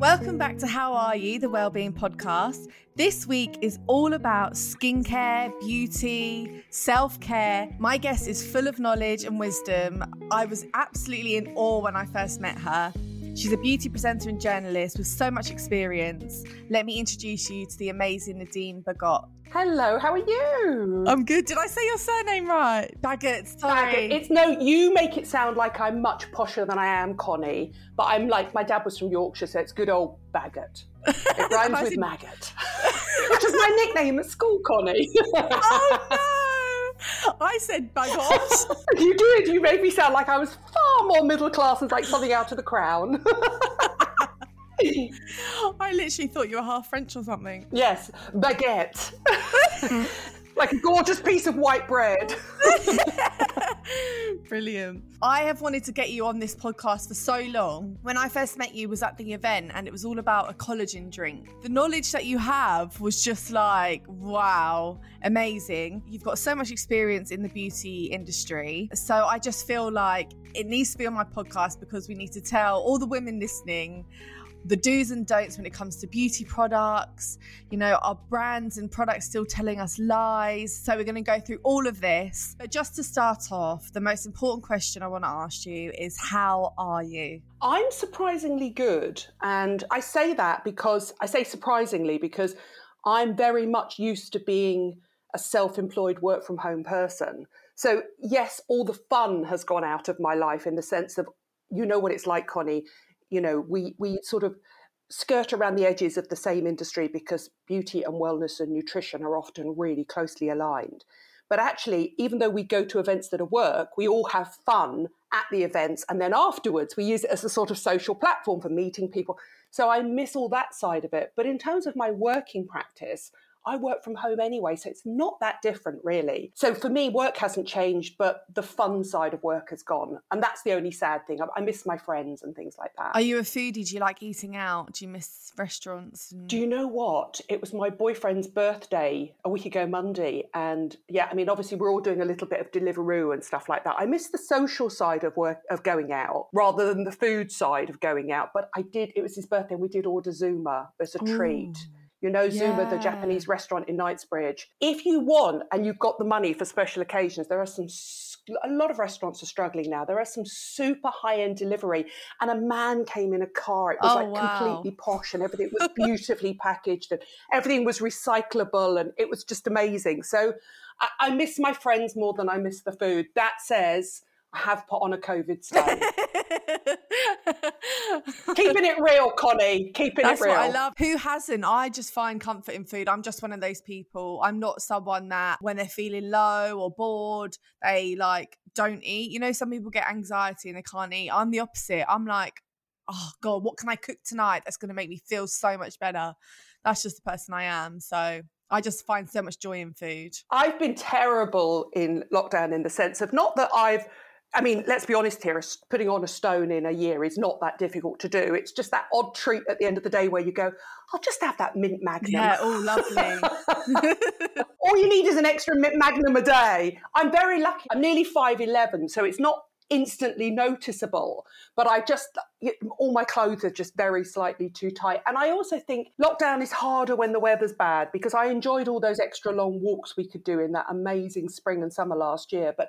Welcome back to How Are You, the Wellbeing Podcast. This week is all about skincare, beauty, self care. My guest is full of knowledge and wisdom. I was absolutely in awe when I first met her. She's a beauty presenter and journalist with so much experience. Let me introduce you to the amazing Nadine Bagot. Hello, how are you? I'm good. Did I say your surname right? Bagot, sorry. Bagot. It's no, you make it sound like I'm much posher than I am, Connie. But I'm like, my dad was from Yorkshire, so it's good old Bagot. It rhymes with maggot, which is my nickname at school, Connie. oh no! I said Bagot. you did. You made me sound like I was far more middle class and like something out of the crown. I literally thought you were half French or something. Yes, baguette. Like a gorgeous piece of white bread. Brilliant. I have wanted to get you on this podcast for so long. When I first met you was at the event and it was all about a collagen drink. The knowledge that you have was just like, wow, amazing. You've got so much experience in the beauty industry. So I just feel like it needs to be on my podcast because we need to tell all the women listening the do's and don'ts when it comes to beauty products. You know, are brands and products still telling us lies? So we're going to go through all of this. But just to start off, the most important question I want to ask you is how are you? I'm surprisingly good. And I say that because I say surprisingly because I'm very much used to being a self employed work from home person. So, yes, all the fun has gone out of my life in the sense of, you know what it's like, Connie you know, we we sort of skirt around the edges of the same industry because beauty and wellness and nutrition are often really closely aligned. But actually, even though we go to events that are work, we all have fun at the events. And then afterwards, we use it as a sort of social platform for meeting people. So I miss all that side of it. But in terms of my working practice, I work from home anyway, so it's not that different really. So for me, work hasn't changed, but the fun side of work has gone. And that's the only sad thing. I, miss my friends and things like that. Are you a foodie? Do you like eating out? Do you miss restaurants? And... Do you know what? It was my boyfriend's birthday a week ago Monday. And yeah, I mean, obviously we're all doing a little bit of Deliveroo and stuff like that. I miss the social side of work, of going out rather than the food side of going out. But I did, it was his birthday and we did order Zuma as a treat. Oh. You know Zuma, yeah. the Japanese restaurant in Knightsbridge. If you want and you've got the money for special occasions, there are some a lot of restaurants are struggling now. There are some super high end delivery, and a man came in a car. It was oh, like wow. completely posh, and everything was beautifully packaged, and everything was recyclable, and it was just amazing. So I, I miss my friends more than I miss the food. That says I have put on a COVID stay. Keeping it real, Connie. Keeping That's it real. What I love. Who hasn't? I just find comfort in food. I'm just one of those people. I'm not someone that when they're feeling low or bored, they like don't eat. You know, some people get anxiety and they can't eat. I'm the opposite. I'm like, oh God, what can I cook tonight that's going to make me feel so much better? That's just the person I am. So I just find so much joy in food. I've been terrible in lockdown in the sense of not that I've I mean, let's be honest here, putting on a stone in a year is not that difficult to do. It's just that odd treat at the end of the day where you go, I'll just have that mint magnum. Yeah, oh, lovely. All you need is an extra mint magnum a day. I'm very lucky. I'm nearly 5'11, so it's not instantly noticeable, but I just, all my clothes are just very slightly too tight. And I also think lockdown is harder when the weather's bad because I enjoyed all those extra long walks we could do in that amazing spring and summer last year. But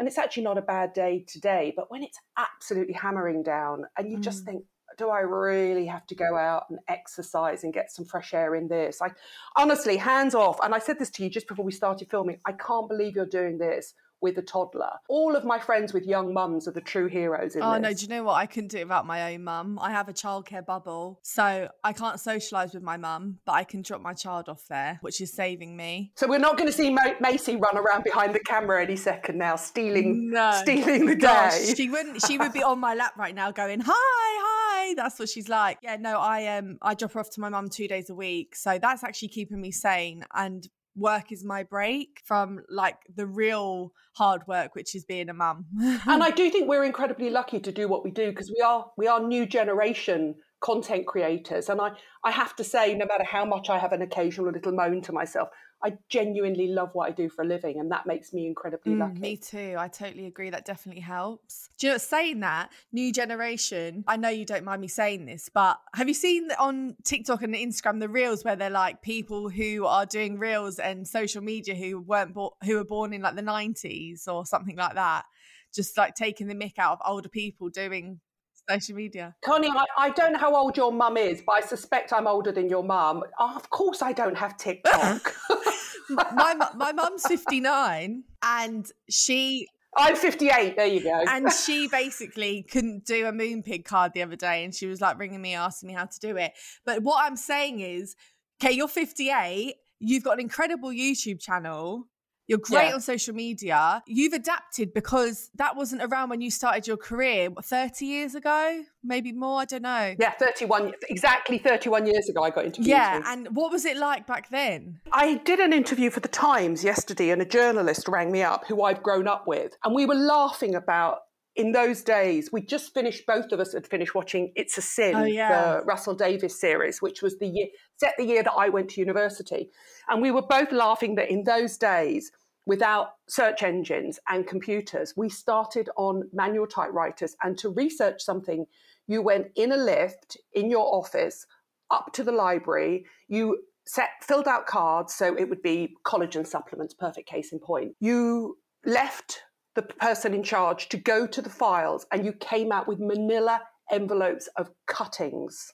and it's actually not a bad day today. But when it's absolutely hammering down and you mm. just think, do I really have to go out and exercise and get some fresh air in this? I honestly, hands off. And I said this to you just before we started filming. I can't believe you're doing this with a toddler. All of my friends with young mums are the true heroes in oh, this. no, do you know what? I couldn't do without my own mum. I have a childcare bubble, so I can't socialise with my mum, but I can drop my child off there, which is saving me. So we're not going to see Macy run around behind the camera any second now, stealing, no. stealing the Gosh, day. She wouldn't. She would be on my lap right now, going, "Hi, hi." That's what she's like. Yeah, no, I um, I drop her off to my mum two days a week, so that's actually keeping me sane and work is my break from like the real hard work which is being a mum. And i do think we're incredibly lucky to do what we do because we are we are new generation content creators. And i i have to say no matter how much i have an occasional little moan to myself I genuinely love what I do for a living, and that makes me incredibly mm, lucky. Me too. I totally agree. That definitely helps. Do you know, saying that, new generation, I know you don't mind me saying this, but have you seen on TikTok and Instagram the reels where they're like people who are doing reels and social media who weren't bo- who were born in like the 90s or something like that? Just like taking the mick out of older people doing social media. Connie, I, I, don't know how old your mum is, but I suspect I'm older than your mum. Oh, of course, I don't have TikTok. my my mum's 59 and she I'm 58. There you go. and she basically couldn't do a Moonpig card the other day, and she was like ringing me, asking me how to do it. But what I'm saying is, okay, you're 58. You've got an incredible YouTube channel. You're great yeah. on social media. You've adapted because that wasn't around when you started your career, what, 30 years ago? Maybe more, I don't know. Yeah, 31, exactly 31 years ago, I got into Yeah, and what was it like back then? I did an interview for The Times yesterday, and a journalist rang me up who I've grown up with. And we were laughing about in those days, we just finished, both of us had finished watching It's a Sin, oh, yeah. the Russell Davies series, which was the year, set the year that I went to university. And we were both laughing that in those days, without search engines and computers. We started on manual typewriters, and to research something, you went in a lift in your office up to the library. You set filled out cards, so it would be collagen supplements, perfect case in point. You left the person in charge to go to the files, and you came out with manila envelopes of cuttings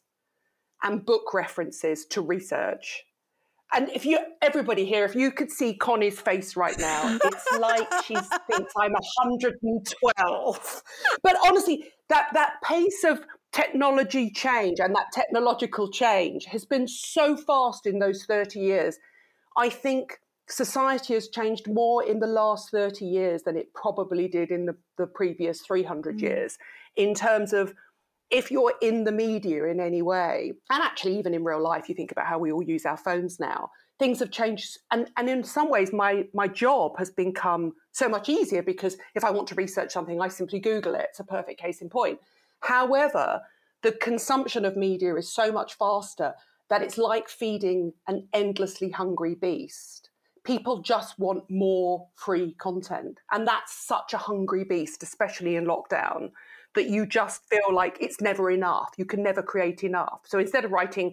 and book references to research and if you, everybody here, if you could see Connie's face right now, it's like she thinks I'm 112. But honestly, that that pace of technology change and that technological change has been so fast in those 30 years. I think society has changed more in the last 30 years than it probably did in the, the previous 300 mm. years in terms of if you're in the media in any way, and actually even in real life, you think about how we all use our phones now, things have changed. And, and in some ways, my, my job has become so much easier because if I want to research something, I simply Google it. It's a perfect case in point. However, the consumption of media is so much faster that it's like feeding an endlessly hungry beast. People just want more free content. And that's such a hungry beast, especially in lockdown that you just feel like it's never enough. You can never create enough. So instead of writing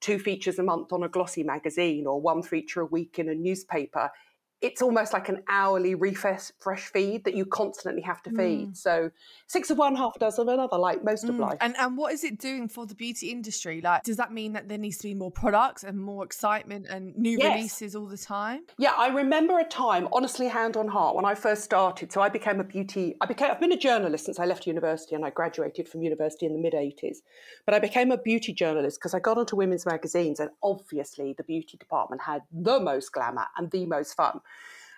two features a month on a glossy magazine or one feature a week in a newspaper, it's almost like an hourly refresh feed that you constantly have to feed. Mm. So six of one, half a dozen of another, like most mm. of life. And and what is it doing for the beauty industry? Like, does that mean that there needs to be more products and more excitement and new yes. releases all the time? Yeah, I remember a time, honestly, hand on heart, when I first started. So I became a beauty. I became. I've been a journalist since I left university, and I graduated from university in the mid '80s. But I became a beauty journalist because I got onto women's magazines, and obviously the beauty department had the most glamour and the most fun.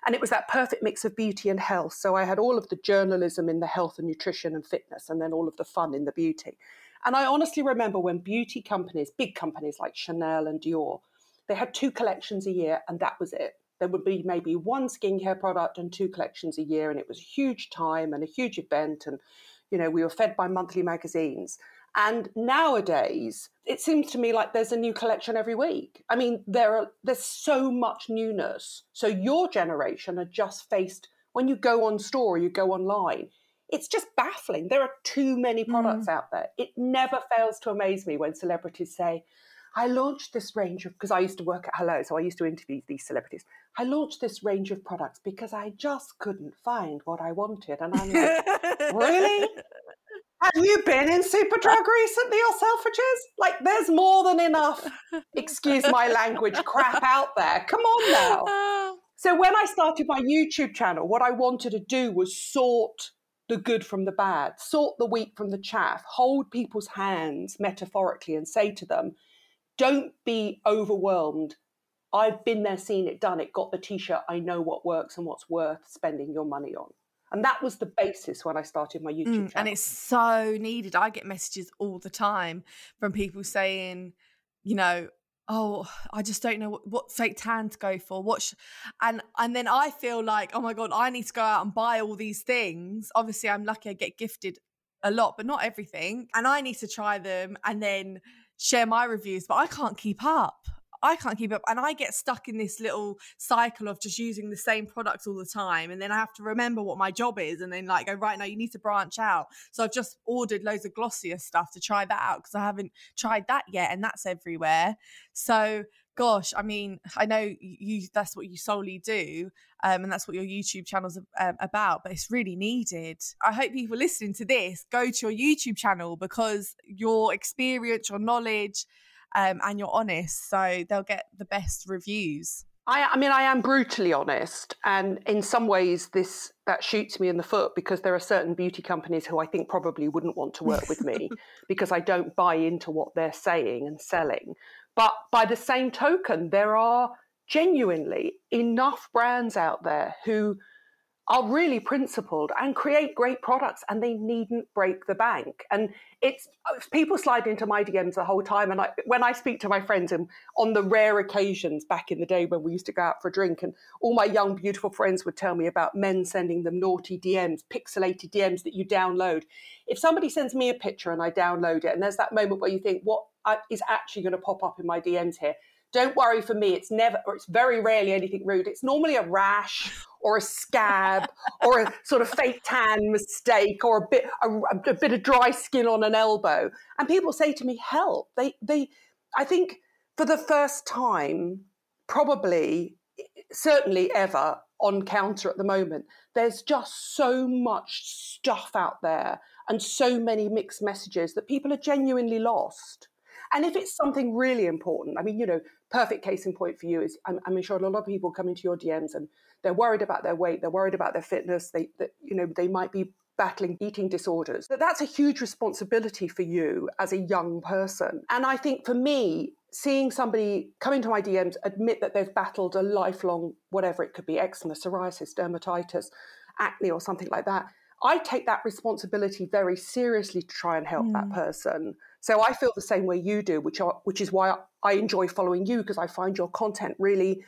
And it was that perfect mix of beauty and health. So I had all of the journalism in the health and nutrition and fitness, and then all of the fun in the beauty. And I honestly remember when beauty companies, big companies like Chanel and Dior, they had two collections a year, and that was it. There would be maybe one skincare product and two collections a year, and it was a huge time and a huge event. And, you know, we were fed by monthly magazines. And nowadays, it seems to me like there's a new collection every week. I mean, there are there's so much newness. So your generation are just faced when you go on store, you go online. It's just baffling. There are too many products mm. out there. It never fails to amaze me when celebrities say, I launched this range of, because I used to work at Hello, so I used to interview these celebrities. I launched this range of products because I just couldn't find what I wanted. And I'm like, really? Have you been in Superdrug recently or Selfridges? Like, there's more than enough, excuse my language, crap out there. Come on now. So, when I started my YouTube channel, what I wanted to do was sort the good from the bad, sort the wheat from the chaff, hold people's hands metaphorically and say to them, don't be overwhelmed. I've been there, seen it, done it, got the t shirt. I know what works and what's worth spending your money on. And that was the basis when I started my YouTube mm, channel. And it's so needed. I get messages all the time from people saying, you know, oh, I just don't know what, what fake tan to go for. What, sh-? and and then I feel like, oh my god, I need to go out and buy all these things. Obviously, I'm lucky I get gifted a lot, but not everything, and I need to try them and then share my reviews. But I can't keep up. I can't keep up. And I get stuck in this little cycle of just using the same products all the time. And then I have to remember what my job is and then like go, right now, you need to branch out. So I've just ordered loads of Glossier stuff to try that out because I haven't tried that yet. And that's everywhere. So gosh, I mean, I know you that's what you solely do, um, and that's what your YouTube channel's um, about, but it's really needed. I hope people listening to this go to your YouTube channel because your experience, your knowledge, um, and you're honest, so they'll get the best reviews. I, I, mean, I am brutally honest, and in some ways, this that shoots me in the foot because there are certain beauty companies who I think probably wouldn't want to work with me because I don't buy into what they're saying and selling. But by the same token, there are genuinely enough brands out there who are really principled and create great products and they needn't break the bank. And it's people slide into my dms the whole time and I, when i speak to my friends and on the rare occasions back in the day when we used to go out for a drink and all my young beautiful friends would tell me about men sending them naughty dms pixelated dms that you download. If somebody sends me a picture and i download it and there's that moment where you think what uh, is actually going to pop up in my dms here? Don't worry for me it's never or it's very rarely anything rude. It's normally a rash or a scab or a sort of fake tan mistake or a bit a, a, bit of dry skin on an elbow. And people say to me help they they i think for the first time probably certainly ever on counter at the moment there's just so much stuff out there and so many mixed messages that people are genuinely lost. And if it's something really important, I mean, you know, perfect case in point for you is I'm, I'm sure a lot of people come into your DMs and they're worried about their weight, they're worried about their fitness, they, they you know, they might be battling eating disorders. That that's a huge responsibility for you as a young person. And I think for me, seeing somebody come into my DMs admit that they've battled a lifelong whatever it could be, eczema, psoriasis, dermatitis, acne or something like that, I take that responsibility very seriously to try and help mm. that person. So I feel the same way you do, which are, which is why I enjoy following you because I find your content really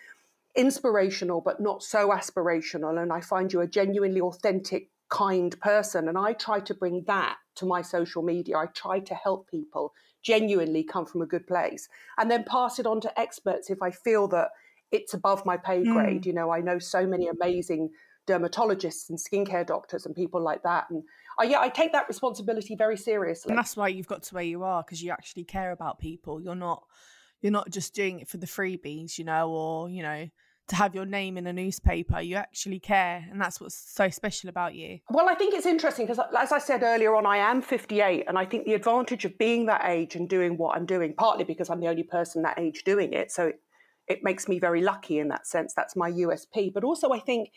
inspirational, but not so aspirational, and I find you a genuinely authentic, kind person. And I try to bring that to my social media. I try to help people genuinely come from a good place, and then pass it on to experts if I feel that it's above my pay grade. Mm. You know, I know so many amazing dermatologists and skincare doctors and people like that. And uh, yeah, I take that responsibility very seriously. And that's why you've got to where you are because you actually care about people. You're not you're not just doing it for the freebies, you know, or you know to have your name in a newspaper. You actually care, and that's what's so special about you. Well, I think it's interesting because, uh, as I said earlier on, I am 58, and I think the advantage of being that age and doing what I'm doing, partly because I'm the only person that age doing it, so it, it makes me very lucky in that sense. That's my USP. But also, I think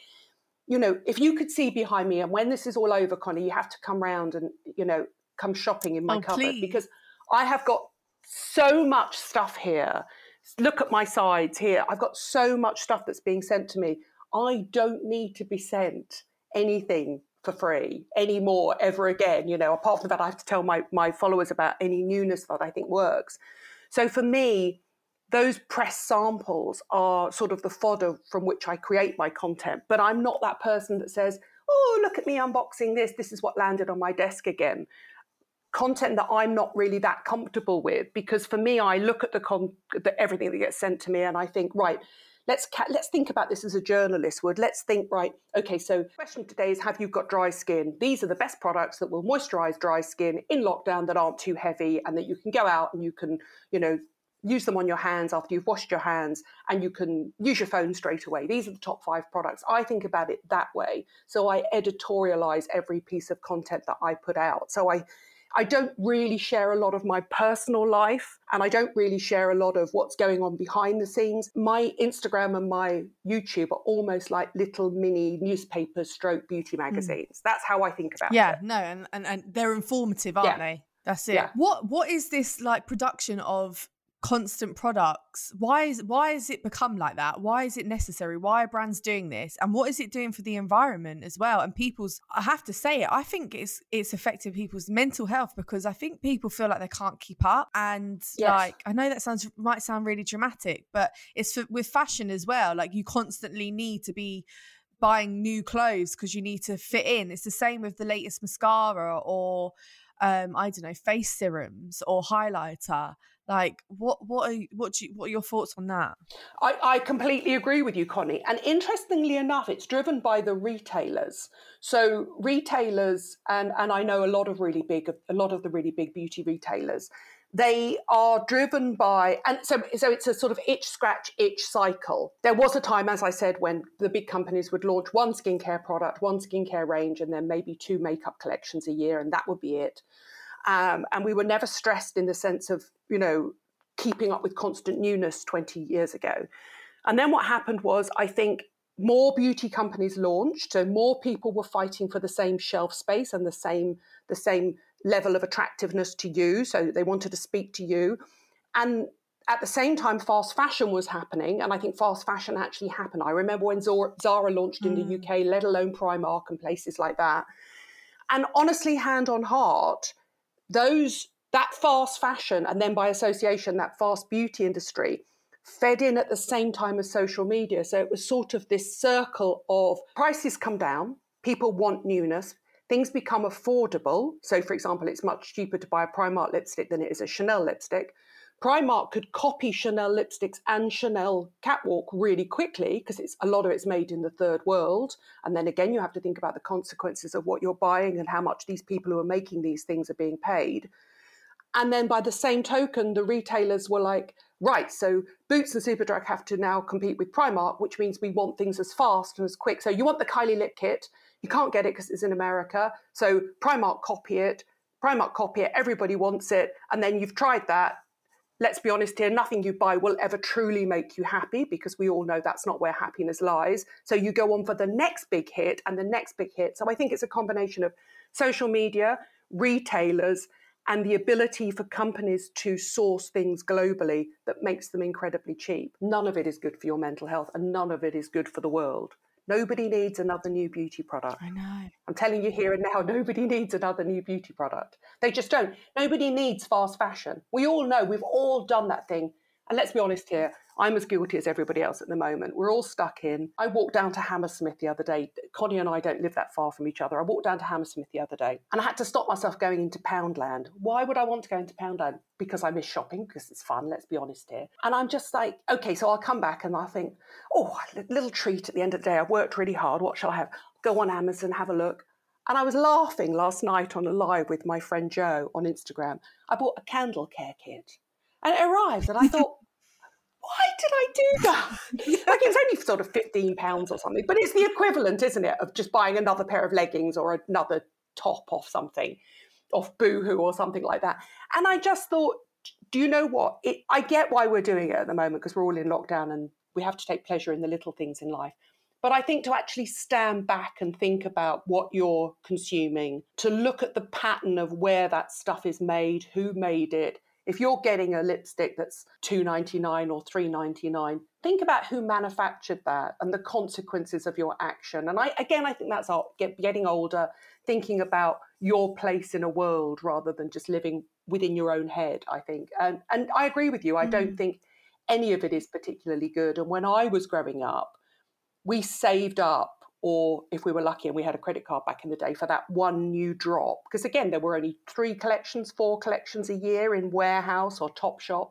you know, if you could see behind me, and when this is all over, Connie, you have to come round and, you know, come shopping in my oh, cupboard please. because I have got so much stuff here. Look at my sides here. I've got so much stuff that's being sent to me. I don't need to be sent anything for free anymore ever again. You know, apart from that, I have to tell my, my followers about any newness that I think works. So for me, those press samples are sort of the fodder from which I create my content. But I'm not that person that says, oh, look at me unboxing this. This is what landed on my desk again. Content that I'm not really that comfortable with, because for me, I look at the, con- the everything that gets sent to me and I think, right, let's ca- let's think about this as a journalist would. Let's think, right, okay, so question today is have you got dry skin? These are the best products that will moisturize dry skin in lockdown that aren't too heavy and that you can go out and you can, you know, use them on your hands after you've washed your hands and you can use your phone straight away. These are the top five products. I think about it that way. So I editorialize every piece of content that I put out. So I I don't really share a lot of my personal life and I don't really share a lot of what's going on behind the scenes. My Instagram and my YouTube are almost like little mini newspapers stroke beauty hmm. magazines. Mm. That's how I think about yeah, it. Yeah, no, and, and, and they're informative, aren't yeah. they? That's it. Yeah. What what is this like production of constant products why is why has it become like that? Why is it necessary? Why are brands doing this? And what is it doing for the environment as well? And people's i have to say it i think it's it's affecting people's mental health because i think people feel like they can't keep up and yes. like i know that sounds might sound really dramatic but it's for, with fashion as well like you constantly need to be buying new clothes because you need to fit in. It's the same with the latest mascara or um, I don't know, face serums or highlighter. Like, what what are what do you, what are your thoughts on that? I, I completely agree with you, Connie. And interestingly enough, it's driven by the retailers. So retailers, and and I know a lot of really big, a lot of the really big beauty retailers, they are driven by and so so it's a sort of itch scratch itch cycle there was a time as i said when the big companies would launch one skincare product one skincare range and then maybe two makeup collections a year and that would be it um, and we were never stressed in the sense of, you know, keeping up with constant newness 20 years ago. And then what happened was, I think more beauty companies launched, so more people were fighting for the same shelf space and the same the same level of attractiveness to you. So they wanted to speak to you, and at the same time, fast fashion was happening, and I think fast fashion actually happened. I remember when Zara launched in mm. the UK, let alone Primark and places like that. And honestly, hand on heart, those that fast fashion and then by association that fast beauty industry fed in at the same time as social media. So it was sort of this circle of prices come down people want newness things become affordable. So for example it's much cheaper to buy a primark lipstick than it is a chanel lipstick Primark could copy Chanel lipsticks and Chanel catwalk really quickly because it's a lot of it's made in the third world. And then again, you have to think about the consequences of what you're buying and how much these people who are making these things are being paid. And then by the same token, the retailers were like, right, so Boots and Superdrug have to now compete with Primark, which means we want things as fast and as quick. So you want the Kylie lip kit, you can't get it because it's in America. So Primark copy it. Primark copy it, everybody wants it, and then you've tried that, let's be honest here, nothing you buy will ever truly make you happy because we all know that's not where happiness lies. So you go on for the next big hit and the next big hit. So I think it's a combination of social media, retailers, and the ability for companies to source things globally that makes them incredibly cheap. None of it is good for your mental health and none of it is good for the world. Nobody needs another new beauty product. I know. I'm telling you here and now, nobody needs another new beauty product. They just don't. Nobody needs fast fashion. We all know, we've all done that thing. And let's be honest here, I'm as guilty as everybody else at the moment. We're all stuck in. I walked down to Hammersmith the other day. Connie and I don't live that far from each other. I walked down to Hammersmith the other day and I had to stop myself going into Poundland. Why would I want to go into Poundland? Because I miss shopping, because it's fun, let's be honest here. And I'm just like, okay, so I'll come back and I think, oh, a little treat at the end of the day. I've worked really hard. What shall I have? Go on Amazon, have a look. And I was laughing last night on a live with my friend Joe on Instagram. I bought a candle care kit. And it arrived, and I thought, did I do that? like it's only sort of 15 pounds or something, but it's the equivalent, isn't it, of just buying another pair of leggings or another top off something, off Boohoo or something like that. And I just thought, do you know what? It, I get why we're doing it at the moment because we're all in lockdown and we have to take pleasure in the little things in life. But I think to actually stand back and think about what you're consuming, to look at the pattern of where that stuff is made, who made it, if you're getting a lipstick that's 2.99 or 3.99, think about who manufactured that and the consequences of your action. And I again, I think that's our, get, getting older, thinking about your place in a world rather than just living within your own head. I think, and and I agree with you. I mm. don't think any of it is particularly good. And when I was growing up, we saved up or if we were lucky and we had a credit card back in the day for that one new drop. Because again, there were only three collections, four collections a year in warehouse or Topshop.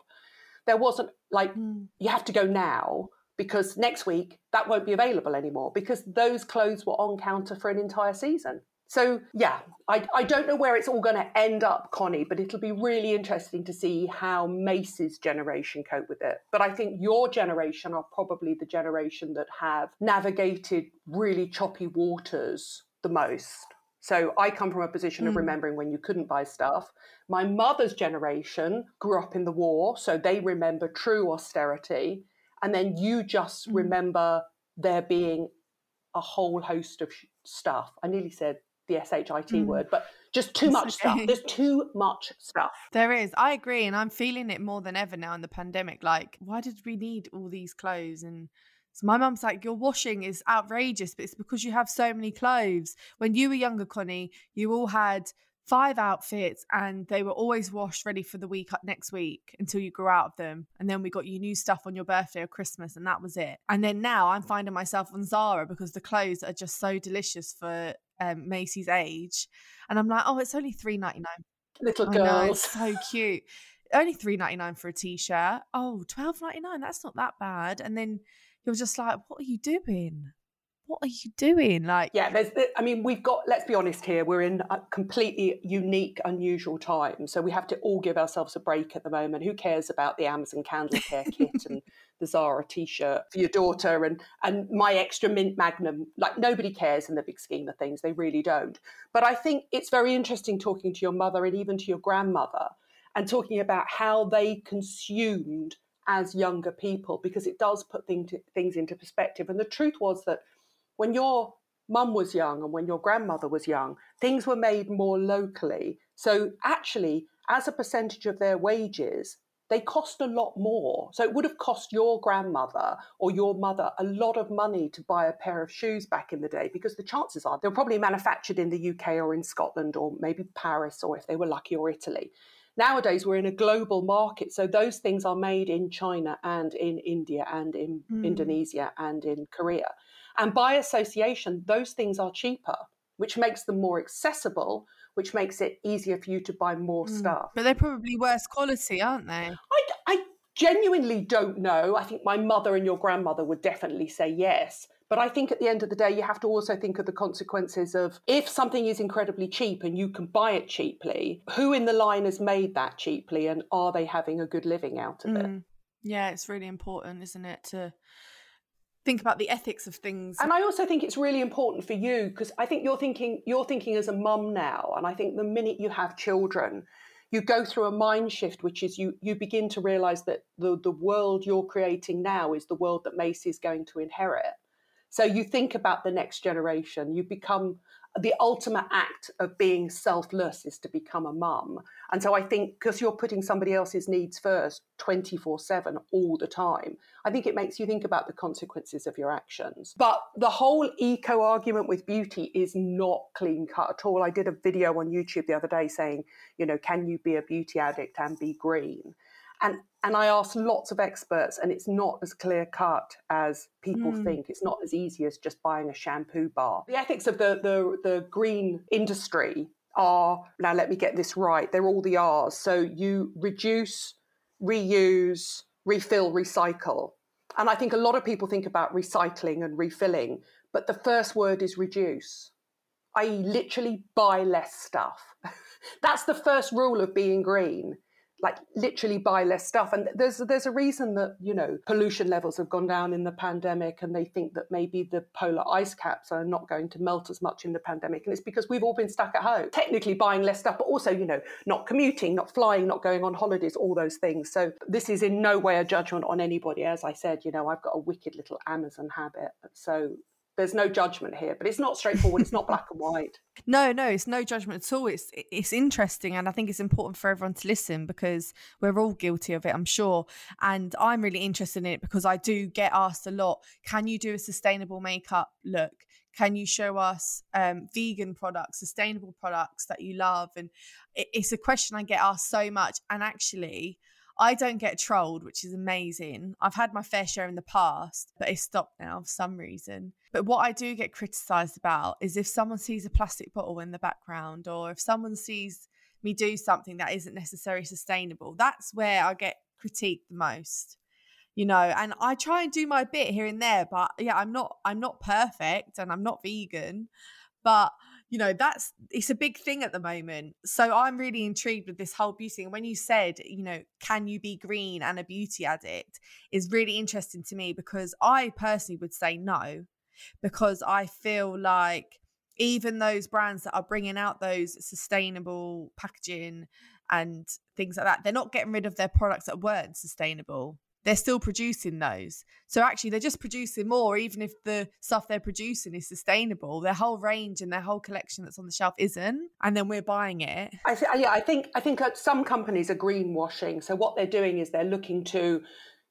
There wasn't like mm. you have to go now because next week that won't be available anymore because those clothes were on counter for an entire season. So, yeah, I, I don't know where it's all going to end up, Connie, but it'll be really interesting to see how Macy's generation cope with it. But I think your generation are probably the generation that have navigated really choppy waters the most. So I come from a position of hmm. remembering when you couldn't buy stuff. My mother's generation grew up in the war, so they remember true austerity. And then you just mm. remember there being a whole host of stuff. I nearly said the shit mm. word, but just too much stuff. There's too much stuff. There is. I agree, and I'm feeling it more than ever now in the pandemic. Like, why did we need all these clothes? And so my mum's like, your washing is outrageous, but it's because you have so many clothes. When you were younger, Connie, you all had five outfits and they were always washed ready for the week up next week until you grew out of them and then we got you new stuff on your birthday or christmas and that was it and then now i'm finding myself on zara because the clothes are just so delicious for um, macy's age and i'm like oh it's only 3.99 little girls it's so cute only 3.99 for a t-shirt oh 12.99 that's not that bad and then you're just like what are you doing what are you doing? Like, yeah, there's, I mean, we've got, let's be honest here, we're in a completely unique, unusual time. So we have to all give ourselves a break at the moment. Who cares about the Amazon candle care kit and the Zara t shirt for your daughter and, and my extra mint magnum? Like, nobody cares in the big scheme of things. They really don't. But I think it's very interesting talking to your mother and even to your grandmother and talking about how they consumed as younger people because it does put things things into perspective. And the truth was that when your mum was young and when your grandmother was young, things were made more locally. So actually, as a percentage of their wages, they cost a lot more. So it would have cost your grandmother or your mother a lot of money to buy a pair of shoes back in the day because the chances are they're probably manufactured in the UK or in Scotland or maybe Paris or if they were lucky or Italy. Nowadays, we're in a global market. So those things are made in China and in India and in mm. Indonesia and in Korea. And by association, those things are cheaper, which makes them more accessible, which makes it easier for you to buy more mm. stuff. But they're probably worse quality, aren't they? I, I genuinely don't know. I think my mother and your grandmother would definitely say yes. But I think at the end of the day, you have to also think of the consequences of if something is incredibly cheap and you can buy it cheaply, who in the line has made that cheaply and are they having a good living out of mm. it? Yeah, it's really important, isn't it, to think about the ethics of things. And I also think it's really important for you because I think you're thinking you're thinking as a mum now, and I think the minute you have children, you go through a mind shift, which is you you begin to realise that the the world you're creating now is the world that Macy is going to inherit. So you think about the next generation. You become the ultimate act of being selfless is to become a mum. And so I think because you're putting somebody else's needs first 24 7 all the time, I think it makes you think about the consequences of your actions. But the whole eco argument with beauty is not clean cut at all. I did a video on YouTube the other day saying, you know, can you be a beauty addict and be green? And and I asked lots of experts, and it's not as clear cut as people mm. think. It's not as easy as just buying a shampoo bar. The ethics of the, the, the green industry are now, let me get this right, they're all the R's. So you reduce, reuse, refill, recycle. And I think a lot of people think about recycling and refilling, but the first word is reduce, I literally buy less stuff. That's the first rule of being green like literally buy less stuff. And there's there's a reason that you know pollution levels have gone down in the pandemic, and they think that maybe the polar ice caps are not going to melt as much in the pandemic, and it's because we've all been stuck at home, technically buying less stuff, but also you know not commuting, not flying, not going on holidays, all those things. So this is in no way a judgment on anybody. As I said, you know I've got a wicked little Amazon habit, so there's no judgment here but it's not straightforward it's not black and white. No no it's no judgment at all. It's it's interesting and i think it's important for everyone to listen because we're all guilty of it i'm sure. And i'm really interested in it because i do get asked a lot can you do a sustainable makeup look? Can you show us um, vegan products sustainable products that you love? And it, it's a question i get asked so much and actually I don't get trolled, which is amazing. I've had my fair share in the past, but it's stopped now for some reason. But what I do get criticized about is if someone sees a plastic bottle in the background or if someone sees me do something that isn't necessarily sustainable, that's where I get critiqued the most. You know, and I try and do my bit here and there, but yeah, I'm not I'm not perfect and I'm not vegan, but you know that's it's a big thing at the moment. So i'm really intrigued with this whole beauty and when you said you know can you be green and a beauty addict? is really interesting to me because i personally would say no because i feel like even those brands that are bringing out those sustainable packaging and things like that they're not getting rid of their products that weren't sustainable they're still producing those. So actually, they're just producing more, even if the stuff they're producing is sustainable. Their whole range and their whole collection that's on the shelf isn't, and then we're buying it. I th- yeah, I think I think uh, some companies are greenwashing. So what they're doing is they're looking to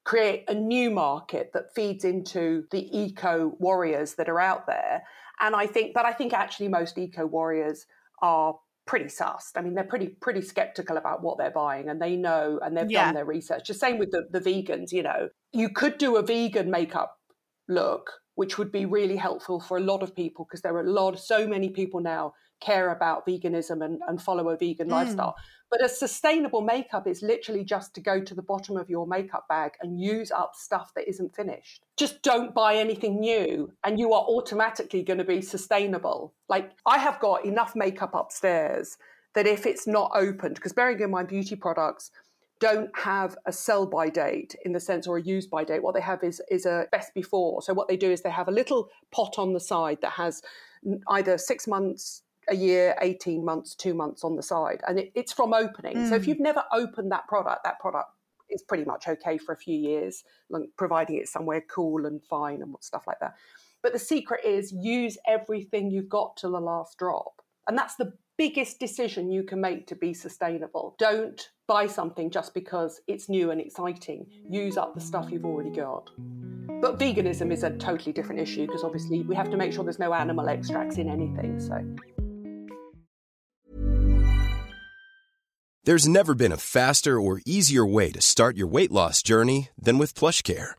create a new market that feeds into the eco warriors that are out there. And I think, but I think actually most eco warriors are pretty sussed. I mean, they're pretty pretty skeptical about what they're buying, and they know and they've yeah. done their research. The same with the, the vegans. You know, you could do a vegan makeup look, which would be really helpful for a lot of people because there are a lot, so many people now care about veganism and, and follow a vegan mm. lifestyle. But a sustainable makeup is literally just to go to the bottom of your makeup bag and use up stuff that isn't finished. Just don't buy anything new and you are automatically going to be sustainable. Like I have got enough makeup upstairs that if it's not opened, because bearing in mind beauty products don't have a sell by date in the sense or a use by date. What they have is is a best before. So what they do is they have a little pot on the side that has either six months a year, 18 months, two months on the side. And it, it's from opening. Mm. So if mm. you've never opened that product, that product is pretty much okay for a few years, providing it's somewhere cool and fine and stuff like that. But the secret is use everything you've got to the last drop. And that's the biggest decision you can make to be sustainable. Don't buy something just because it's new and exciting. Use up the stuff you've already got. But veganism is a totally different issue because obviously we have to make sure there's no animal extracts in anything. So There's never been a faster or easier way to start your weight loss journey than with PlushCare.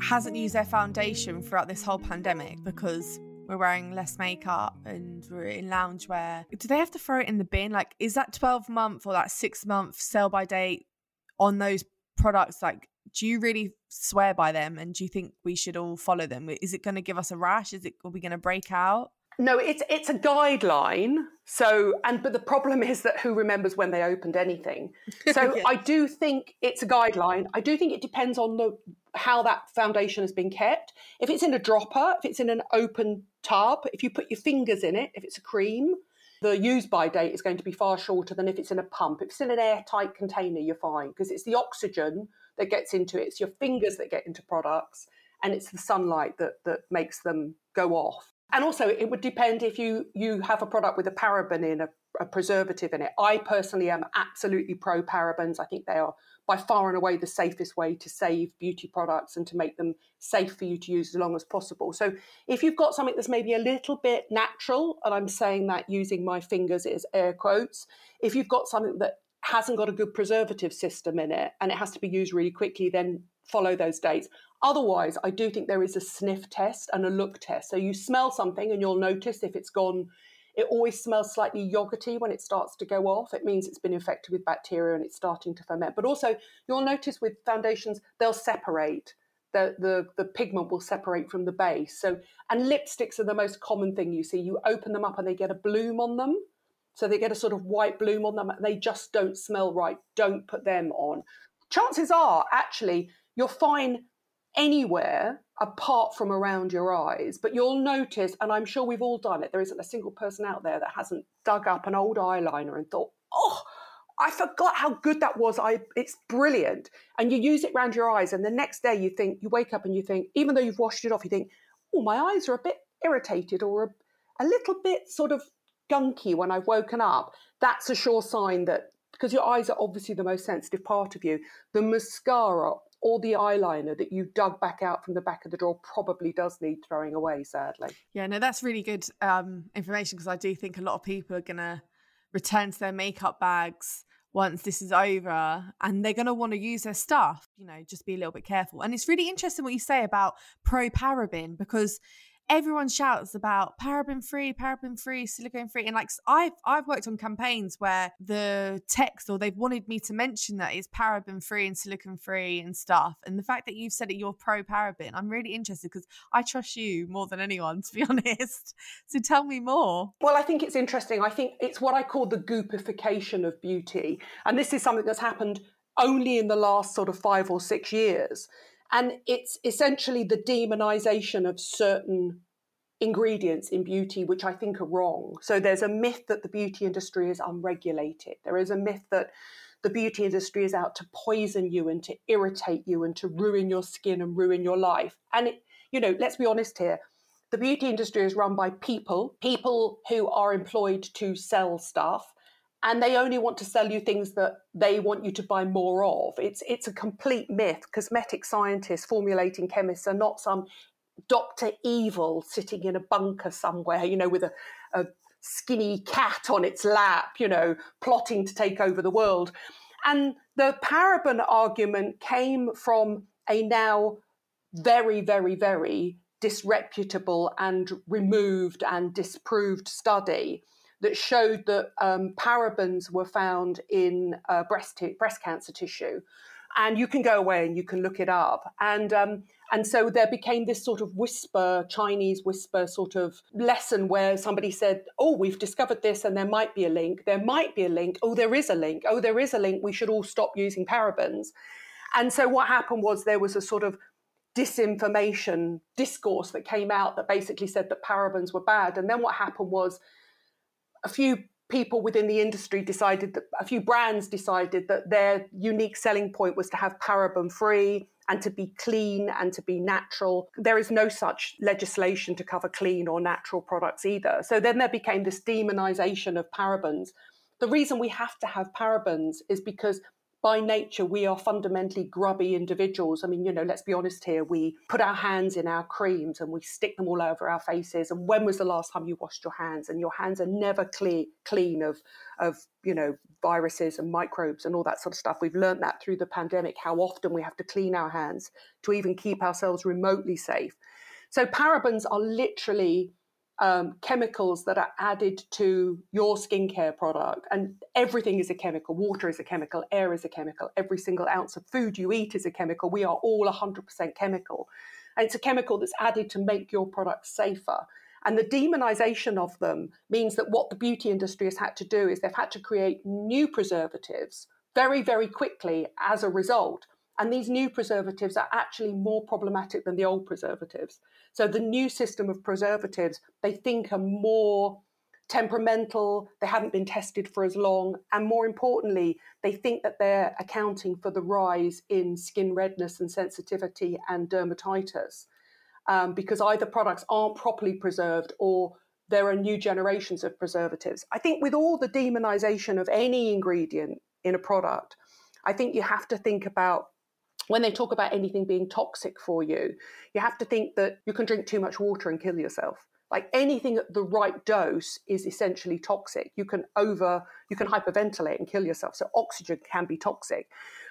hasn't used their foundation throughout this whole pandemic because we're wearing less makeup and we're in loungewear. Do they have to throw it in the bin? Like, is that 12 month or that six month sell by date on those products? Like, do you really swear by them and do you think we should all follow them? Is it going to give us a rash? Is it, are we going to break out? No, it's it's a guideline. So, and but the problem is that who remembers when they opened anything? So, yeah. I do think it's a guideline. I do think it depends on the how that foundation has been kept. If it's in a dropper, if it's in an open tub, if you put your fingers in it, if it's a cream, the use by date is going to be far shorter than if it's in a pump. If it's in an airtight container, you're fine because it's the oxygen that gets into it. It's your fingers that get into products, and it's the sunlight that that makes them go off. And also, it would depend if you you have a product with a paraben in a, a preservative in it. I personally am absolutely pro parabens. I think they are by far and away the safest way to save beauty products and to make them safe for you to use as long as possible. So if you've got something that's maybe a little bit natural, and I'm saying that using my fingers as air quotes, if you've got something that hasn't got a good preservative system in it and it has to be used really quickly, then follow those dates. Otherwise, I do think there is a sniff test and a look test. So you smell something and you'll notice if it's gone It always smells slightly yogurty when it starts to go off. It means it's been infected with bacteria and it's starting to ferment. But also, you'll notice with foundations, they'll separate. The, the, the pigment will separate from the base. So, and lipsticks are the most common thing you see. You open them up and they get a bloom on them. So they get a sort of white bloom on them. They just don't smell right. Don't put them on. Chances are, actually, you're fine anywhere apart from around your eyes. But you'll notice, and I'm sure we've all done it, there isn't a single person out there that hasn't dug up an old eyeliner and thought, oh, I forgot how good that was. I it's brilliant. And you use it around your eyes, and the next day you think, you wake up and you think, even though you've washed it off, you think, oh, my eyes are a bit irritated or a, a little bit sort of gunky when I've woken up. That's a sure sign that because your eyes are obviously the most sensitive part of you, the mascara or the eyeliner that you dug back out from the back of the drawer probably does need throwing away, sadly. Yeah, no, that's really good um, information because I do think a lot of people are going to return to their makeup bags once this is over and they're going to want to use their stuff. You know, just be a little bit careful. And it's really interesting what you say about pro paraben because everyone shouts about paraben free, paraben free, silicone free. And like I've I've worked on campaigns where the text or they've wanted me to mention that is paraben free and silicone free and stuff. And the fact that you've said that you're pro paraben, I'm really interested because I trust you more than anyone, to be honest. So tell me more. Well, I think it's interesting. I think it's what I call the goopification of beauty. And this is something that's happened only in the last sort of five or six years. And it's essentially the demonization of certain ingredients in beauty, which I think are wrong. So there's a myth that the beauty industry is unregulated. There is a myth that the beauty industry is out to poison you and to irritate you and to ruin your skin and ruin your life. And, it, you know, let's be honest here. The beauty industry is run by people, people who are employed to sell stuff and they only want to sell you things that they want you to buy more of. It's it's a complete myth. Cosmetic scientists, formulating chemists are not some Doctor Evil sitting in a bunker somewhere, you know, with a, a skinny cat on its lap, you know, plotting to take over the world. And the paraben argument came from a now very, very, very disreputable and removed and disproved study that showed that um, parabens were found in uh, breast, t- breast cancer tissue. And you can go away and you can look it up. And um, and so there became this sort of whisper, Chinese whisper sort of lesson where somebody said, Oh, we've discovered this and there might be a link. There might be a link. Oh, there is a link. Oh, there is a link. We should all stop using parabens. And so what happened was there was a sort of disinformation discourse that came out that basically said that parabens were bad. And then what happened was a few people within the industry decided that a few brands decided that their unique selling point was to have paraben free and to be clean and to be natural. There is no such legislation to cover clean or natural products either. So then there became this demonization of parabens. The reason we have to have parabens is because by nature, we are fundamentally grubby individuals. I mean, you know, let's be honest here. We put our hands in our creams and we stick them all over our faces. And when was the last time you washed your hands? And your hands are never clean, clean of, of, you know, viruses and microbes and all that sort of stuff. We've learned that through the pandemic, how often we have to clean our hands to even keep ourselves remotely safe. So parabens are literally um, chemicals that are added to your skincare product. And everything is a chemical. Water is a chemical, air is a chemical, every single ounce of food you eat is a chemical. We are all 100% chemical. And it's a chemical that's added to make your product safer. And the demonization of them means that what the beauty industry has had to do is they've had to create new preservatives very, very quickly as a result. And these new preservatives are actually more problematic than the old preservatives. So the new system of preservatives, they think are more temperamental, they haven't been tested for as long, and more importantly, they think that they're accounting for the rise in skin redness and sensitivity and dermatitis. Um, because either products aren't properly preserved or there are new generations of preservatives. I think with all the demonization of any ingredient in a product, I think you have to think about when they talk about anything being toxic for you, you have to think that you can drink too much water and kill yourself. Like anything at the right dose is essentially toxic. You can over, you can hyperventilate and kill yourself. So oxygen can be toxic.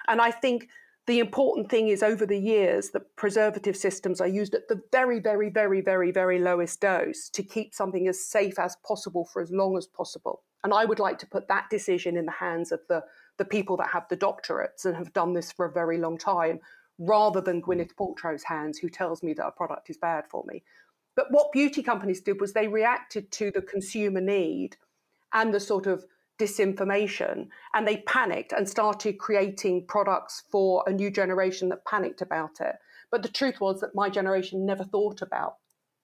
And I think the important thing is over the years that preservative systems are used at the very, very, very, very, very lowest dose to keep something as safe as possible for as long as possible. And I would like to put that decision in the hands of the, the people that have the doctorates and have done this for a very long time, rather than Gwyneth Paltrow's hands, who tells me that a product is bad for me. But what beauty companies did was they reacted to the consumer need and the sort of disinformation and they panicked and started creating products for a new generation that panicked about it. But the truth was that my generation never thought about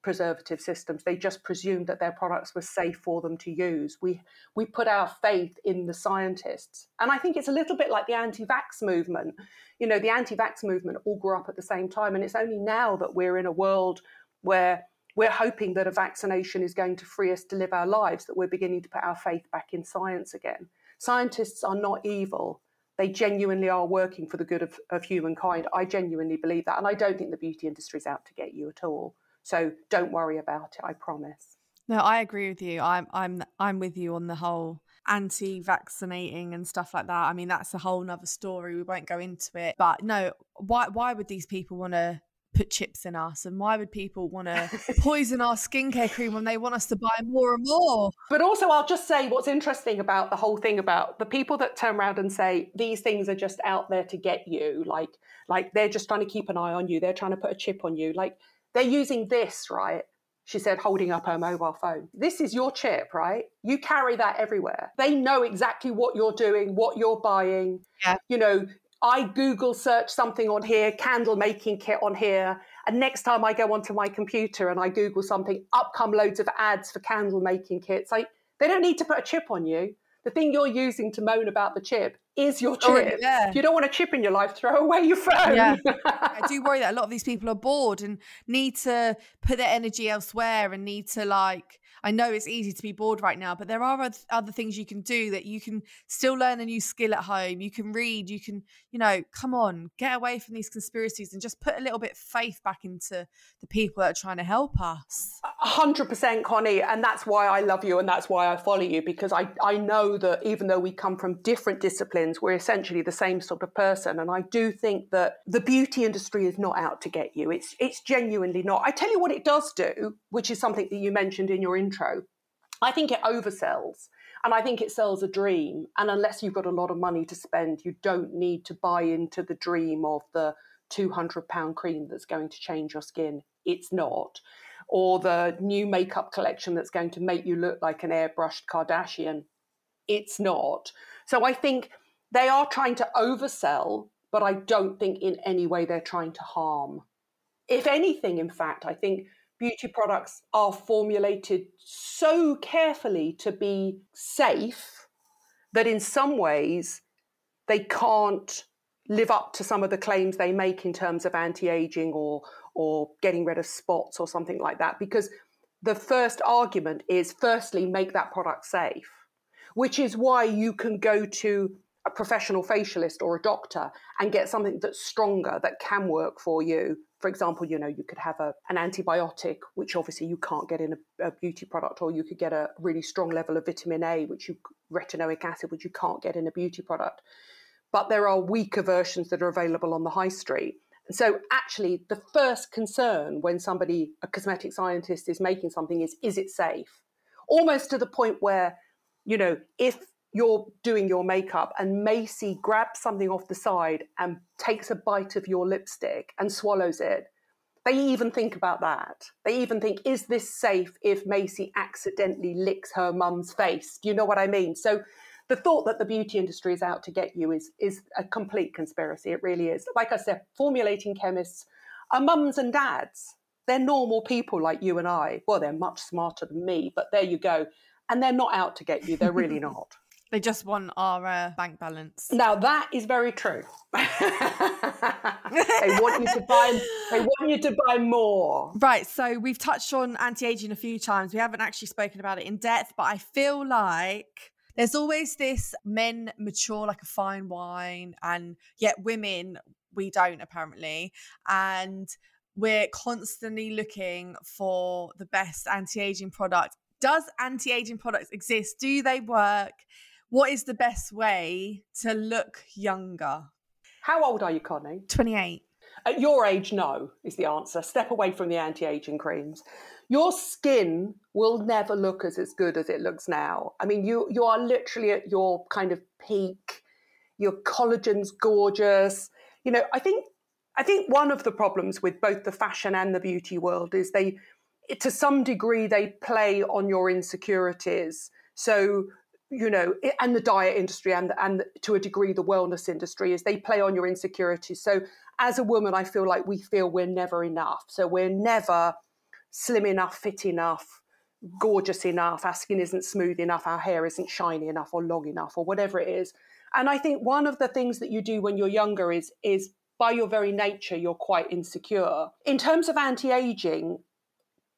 preservative systems. They just presumed that their products were safe for them to use. We we put our faith in the scientists. And I think it's a little bit like the anti-vax movement. You know, the anti-vax movement all grew up at the same time and it's only now that we're in a world where we're hoping that a vaccination is going to free us to live our lives, that we're beginning to put our faith back in science again. Scientists are not evil. They genuinely are working for the good of, of humankind. I genuinely believe that. And I don't think the beauty industry is out to get you at all. So don't worry about it, I promise. No, I agree with you. I'm I'm I'm with you on the whole anti-vaccinating and stuff like that. I mean, that's a whole nother story. We won't go into it. But no, why why would these people want to put chips in us and why would people want to poison our skincare cream when they want us to buy more and more but also i'll just say what's interesting about the whole thing about the people that turn around and say these things are just out there to get you like like they're just trying to keep an eye on you they're trying to put a chip on you like they're using this right she said, holding up her mobile phone. This is your chip, right? You carry that everywhere. They know exactly what you're doing, what you're buying. Yeah. You know, I Google search something on here, candle making kit on here, and next time I go onto my computer and I Google something, up come loads of ads for candle making kits. Like they don't need to put a chip on you. The thing you're using to moan about the chip is your oh, chip. Oh, yeah. If you don't want a chip in your life, throw away your phone. Yeah. I do worry that a lot of these people are bored and need to put their energy elsewhere and need to like I know it's easy to be bored right now, but there are other things you can do that you can still learn a new skill at home. You can read, you can, you know, come on, get away from these conspiracies and just put a little bit of faith back into the people that are trying to help us. 100% Connie. And that's why I love you and that's why I follow you because I, I know that even though we come from different disciplines, we're essentially the same sort of person. And I do think that the beauty industry is not out to get you. It's, it's genuinely not. I tell you what it does do, which is something that you mentioned in your intro, I think it oversells. And I think it sells a dream. And unless you've got a lot of money to spend, you don't need to buy into the dream of the £200 cream that's going to change your skin. It's not. Or the new makeup collection that's going to make you look like an airbrushed Kardashian. It's not. So I think they are trying to oversell, but I don't think in any way they're trying to harm. If anything, in fact, I think beauty products are formulated so carefully to be safe that in some ways they can't live up to some of the claims they make in terms of anti-aging or or getting rid of spots or something like that. Because the first argument is firstly make that product safe which is why you can go to a professional facialist or a doctor and get something that's stronger that can work for you for example, you know, you could have a, an antibiotic, which obviously you can't get in a, a, beauty product, or you could get a really strong level of vitamin A, which you retinoic acid, which you can't get in a beauty product. But there are weaker versions that are available on the high street. And so, actually, the first concern when somebody, a cosmetic scientist, is making something is, is it safe? Almost to the point where, you know, if you're doing your makeup and Macy grabs something off the side and takes a bite of your lipstick and swallows it, they even think about that. They even think, is this safe if Macy accidentally licks her mum's face? Do you know what I mean? So the thought that the beauty industry is out to get you is, is a complete conspiracy. It really is. Like I said, formulating chemists are mums and dads. They're normal people like you and I. Well, they're much smarter than me, but there you go. And they're not out to get you. They're really not. They just want our uh, bank balance. Now that is very true. they want you to buy. They want you to buy more. Right. So we've touched on anti-aging a few times. We haven't actually spoken about it in depth, but I feel like there's always this men mature like a fine wine, and yet women we don't apparently, and we're constantly looking for the best anti-aging product. Does anti-aging products exist? Do they work? What is the best way to look younger? How old are you, Connie? 28. At your age, no, is the answer. Step away from the anti aging creams. Your skin will never look as, as good as it looks now. I mean, you, you are literally at your kind of peak. Your collagen's gorgeous. You know, I think I think one of the problems with both the fashion and the beauty world is they, to some degree, they play on your insecurities. So you know, and the diet industry and and to a degree the wellness industry is they play on your insecurities. So as a woman, I feel like we feel we're never enough. So we're never slim enough, fit enough, gorgeous enough. Our skin isn't smooth enough. Our hair isn't shiny enough or long enough or whatever it is. And I think one of the things that you do when you're younger is is by your very nature you're quite insecure. In terms of anti-aging,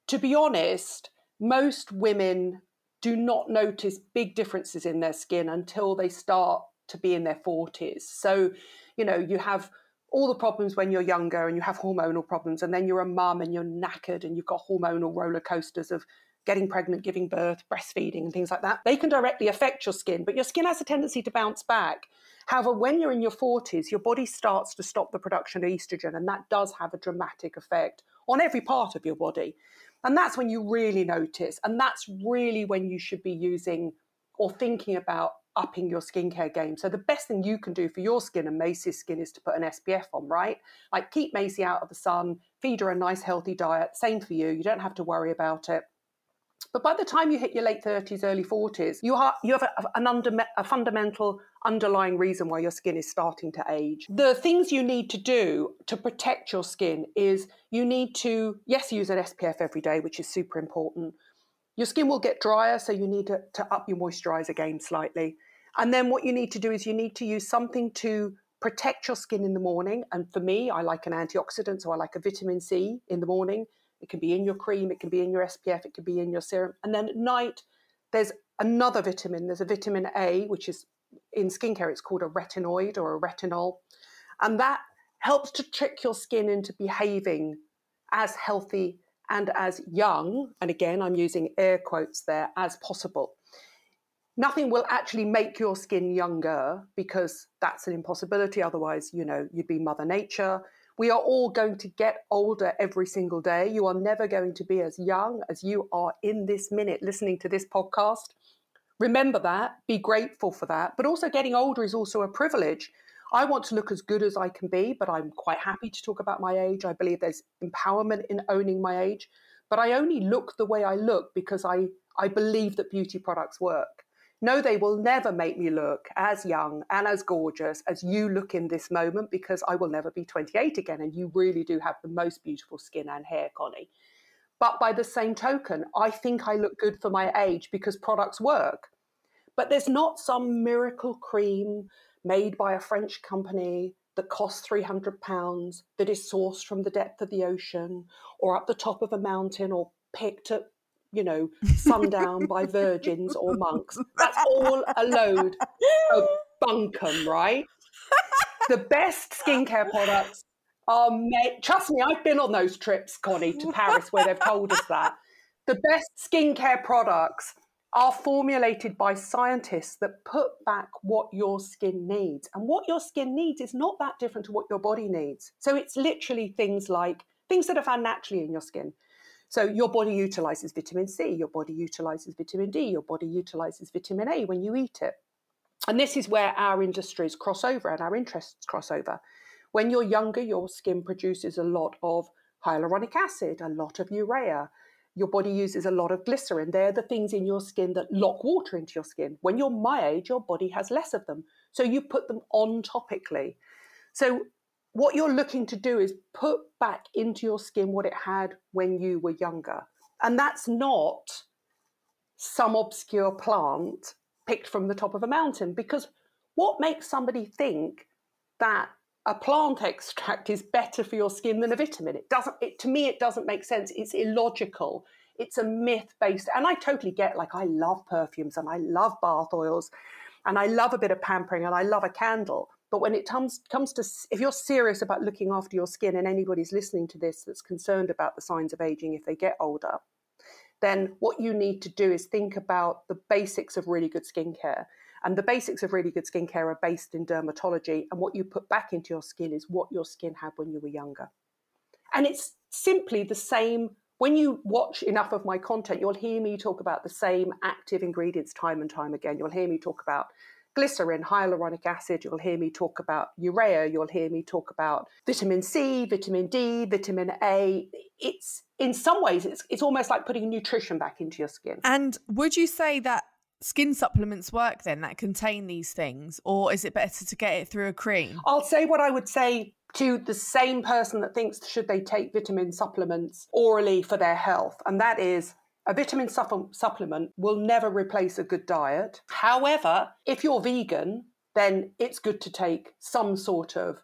to be honest, most women do not notice big differences in their skin until they start to be in their 40s. So, you know, you have all the problems when you're younger and you have hormonal problems, and then you're a mum and you're knackered and you've got hormonal roller coasters of getting pregnant, giving birth, breastfeeding, and things like that. They can directly affect your skin, but your skin has a tendency to bounce back. However, when you're in your 40s, your body starts to stop the production of estrogen, and that does have a dramatic effect on every part of your body. And that's when you really notice. And that's really when you should be using or thinking about upping your skincare game. So the best thing you can do for your skin and Macy's skin is to put an SPF on, right? Like keep Macy out of the sun, feed her a nice healthy diet. Same for you. You don't have to worry about it. But by the time you hit your late 30s, early 40s, you, are, you have a, an under, a fundamental underlying reason why your skin is starting to age. The things you need to do to protect your skin is you need to, yes, use an SPF every day, which is super important. Your skin will get drier, so you need to, to up your moisturizer game slightly. And then what you need to do is you need to use something to protect your skin in the morning. And for me, I like an antioxidant, so I like a vitamin C in the morning. It can be in your cream, it can be in your SPF, it can be in your serum. And then at night, there's another vitamin. There's a vitamin A, which is in skincare, it's called a retinoid or a retinol. And that helps to trick your skin into behaving as healthy and as young, and again, I'm using air quotes there, as possible. Nothing will actually make your skin younger because that's an impossibility. Otherwise, you know, you'd be Mother Nature. We are all going to get older every single day. You are never going to be as young as you are in this minute listening to this podcast. Remember that, be grateful for that. But also, getting older is also a privilege. I want to look as good as I can be, but I'm quite happy to talk about my age. I believe there's empowerment in owning my age. But I only look the way I look because I, I believe that beauty products work. No, they will never make me look as young and as gorgeous as you look in this moment because I will never be 28 again. And you really do have the most beautiful skin and hair, Connie. But by the same token, I think I look good for my age because products work. But there's not some miracle cream made by a French company that costs 300 pounds that is sourced from the depth of the ocean or up the top of a mountain or picked at you know, sundown by virgins or monks. That's all a load of bunkum, right? The best skincare products are made. Trust me, I've been on those trips, Connie, to Paris where they've told us that. The best skincare products are formulated by scientists that put back what your skin needs. And what your skin needs is not that different to what your body needs. So it's literally things like things that are found naturally in your skin. So your body utilizes vitamin C, your body utilizes vitamin D, your body utilizes vitamin A when you eat it. And this is where our industries cross over and our interests cross over. When you're younger, your skin produces a lot of hyaluronic acid, a lot of urea. Your body uses a lot of glycerin. They're the things in your skin that lock water into your skin. When you're my age, your body has less of them. So you put them on topically. So what you're looking to do is put back into your skin what it had when you were younger. And that's not some obscure plant picked from the top of a mountain because what makes somebody think that a plant extract is better for your skin than a vitamin. It doesn't it, to me it doesn't make sense. It's illogical. It's a myth based and i totally get like i love perfumes and i love bath oils and i love a bit of pampering and i love a candle. But when it comes comes to if you're serious about looking after your skin, and anybody's listening to this that's concerned about the signs of aging if they get older, then what you need to do is think about the basics of really good skincare. And the basics of really good skincare are based in dermatology. And what you put back into your skin is what your skin had when you were younger. And it's simply the same. When you watch enough of my content, you'll hear me talk about the same active ingredients time and time again. You'll hear me talk about glycerin, hyaluronic acid. You'll hear me talk about urea. You'll hear me talk about vitamin C, vitamin D, vitamin A. It's in some ways, it's, it's almost like putting nutrition back into your skin. And would you say that skin supplements work then that contain these things, or is it better to get it through a cream? I'll say what I would say to the same person that thinks should they take vitamin supplements orally for their health, and that is a vitamin supplement will never replace a good diet. However, if you're vegan, then it's good to take some sort of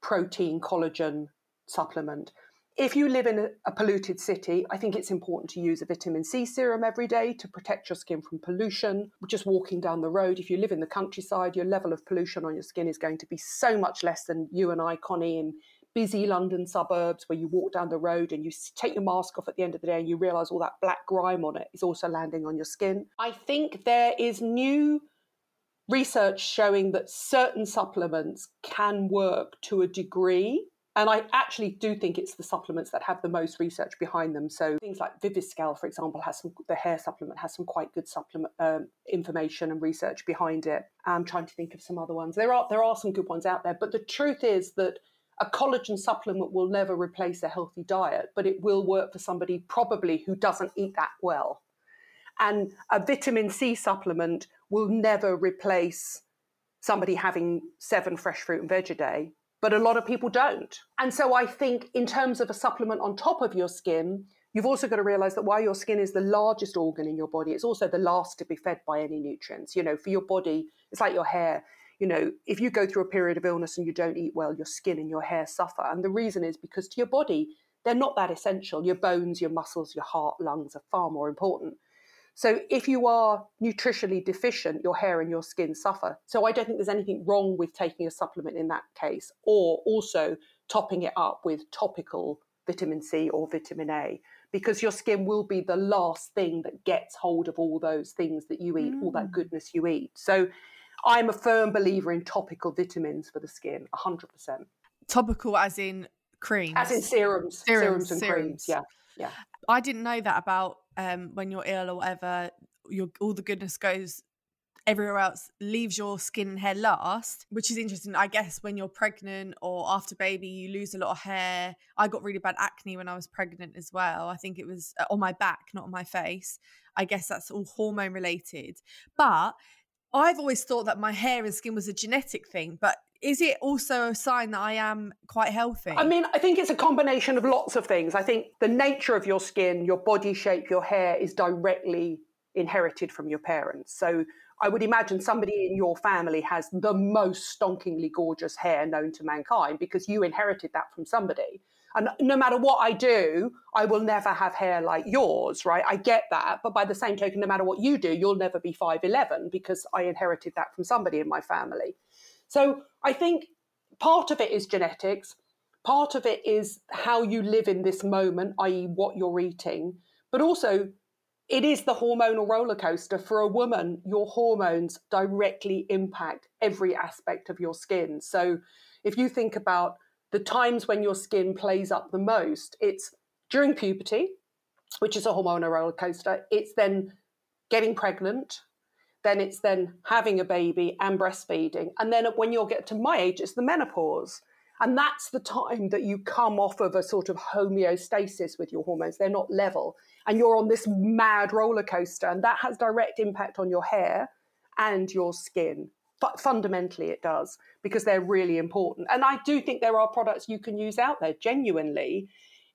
protein collagen supplement. If you live in a, polluted city, I think it's important to use a vitamin C serum every day to protect your skin from pollution. Just walking down the road, if you live in the countryside, your level of pollution on your skin is going to be so much less than you and I, Connie, in busy London suburbs where you walk down the road and you take your mask off at the end of the day and you realize all that black grime on it is also landing on your skin. I think there is new research showing that certain supplements can work to a degree. And I actually do think it's the supplements that have the most research behind them. So things like Viviscal, for example, has some the hair supplement has some quite good supplement um, information and research behind it. I'm trying to think of some other ones. There are there are some good ones out there, but the truth is that a collagen supplement will never replace a healthy diet, but it will work for somebody probably who doesn't eat that well. And a vitamin C supplement will never replace somebody having seven fresh fruit and veg a day, but a lot of people don't. And so I think, in terms of a supplement on top of your skin, you've also got to realize that while your skin is the largest organ in your body, it's also the last to be fed by any nutrients. You know, for your body, it's like your hair you know, if you go through a period of illness and you don't eat well, your skin and your hair suffer. And the reason is because to your body, they're not that essential. Your bones, your muscles, your heart, lungs are far more important. So if you are nutritionally deficient, your hair and your skin suffer. So I don't think there's anything wrong with taking a supplement in that case, or also topping it up with topical vitamin C or vitamin A, because your skin will be the last thing that gets hold of all those things that you eat, mm. all that mm. goodness you eat. So I'm a firm believer in topical vitamins for the skin, 100%. Topical as in creams? As in serums, serums, serums and serums. creams, yeah. Yeah. I didn't know that about um, when you're ill or whatever, your all the goodness goes everywhere else leaves your skin and hair last, which is interesting. I guess when you're pregnant or after baby, you lose a lot of hair. I got really bad acne when I was pregnant as well. I think it was uh, on my back, not on my face. I guess that's all hormone related. But I've always thought that my hair and skin was a genetic thing, but is it also a sign that I am quite healthy? I mean, I think it's a combination of lots of things. I think the nature of your skin, your body shape, your hair is directly inherited from your parents. So I would imagine somebody in your family has the most stonkingly gorgeous hair known to mankind because you inherited that from somebody. And no matter what I do, I will never have hair like yours, right? I get that. But by the same token, no matter what you do, you'll never be 5'11 because I inherited that from somebody in my family. So I think part of it is genetics, part of it is how you live in this moment, i.e., what you're eating, but also it is the hormonal roller coaster. For a woman, your hormones directly impact every aspect of your skin. So if you think about the times when your skin plays up the most, it's during puberty, which is a hormonal roller coaster. It's then getting pregnant, then it's then having a baby and breastfeeding. And then when you'll get to my age, it's the menopause. And that's the time that you come off of a sort of homeostasis with your hormones. They're not level. And you're on this mad roller coaster. And that has direct impact on your hair and your skin. But fundamentally, it does because they're really important. And I do think there are products you can use out there genuinely.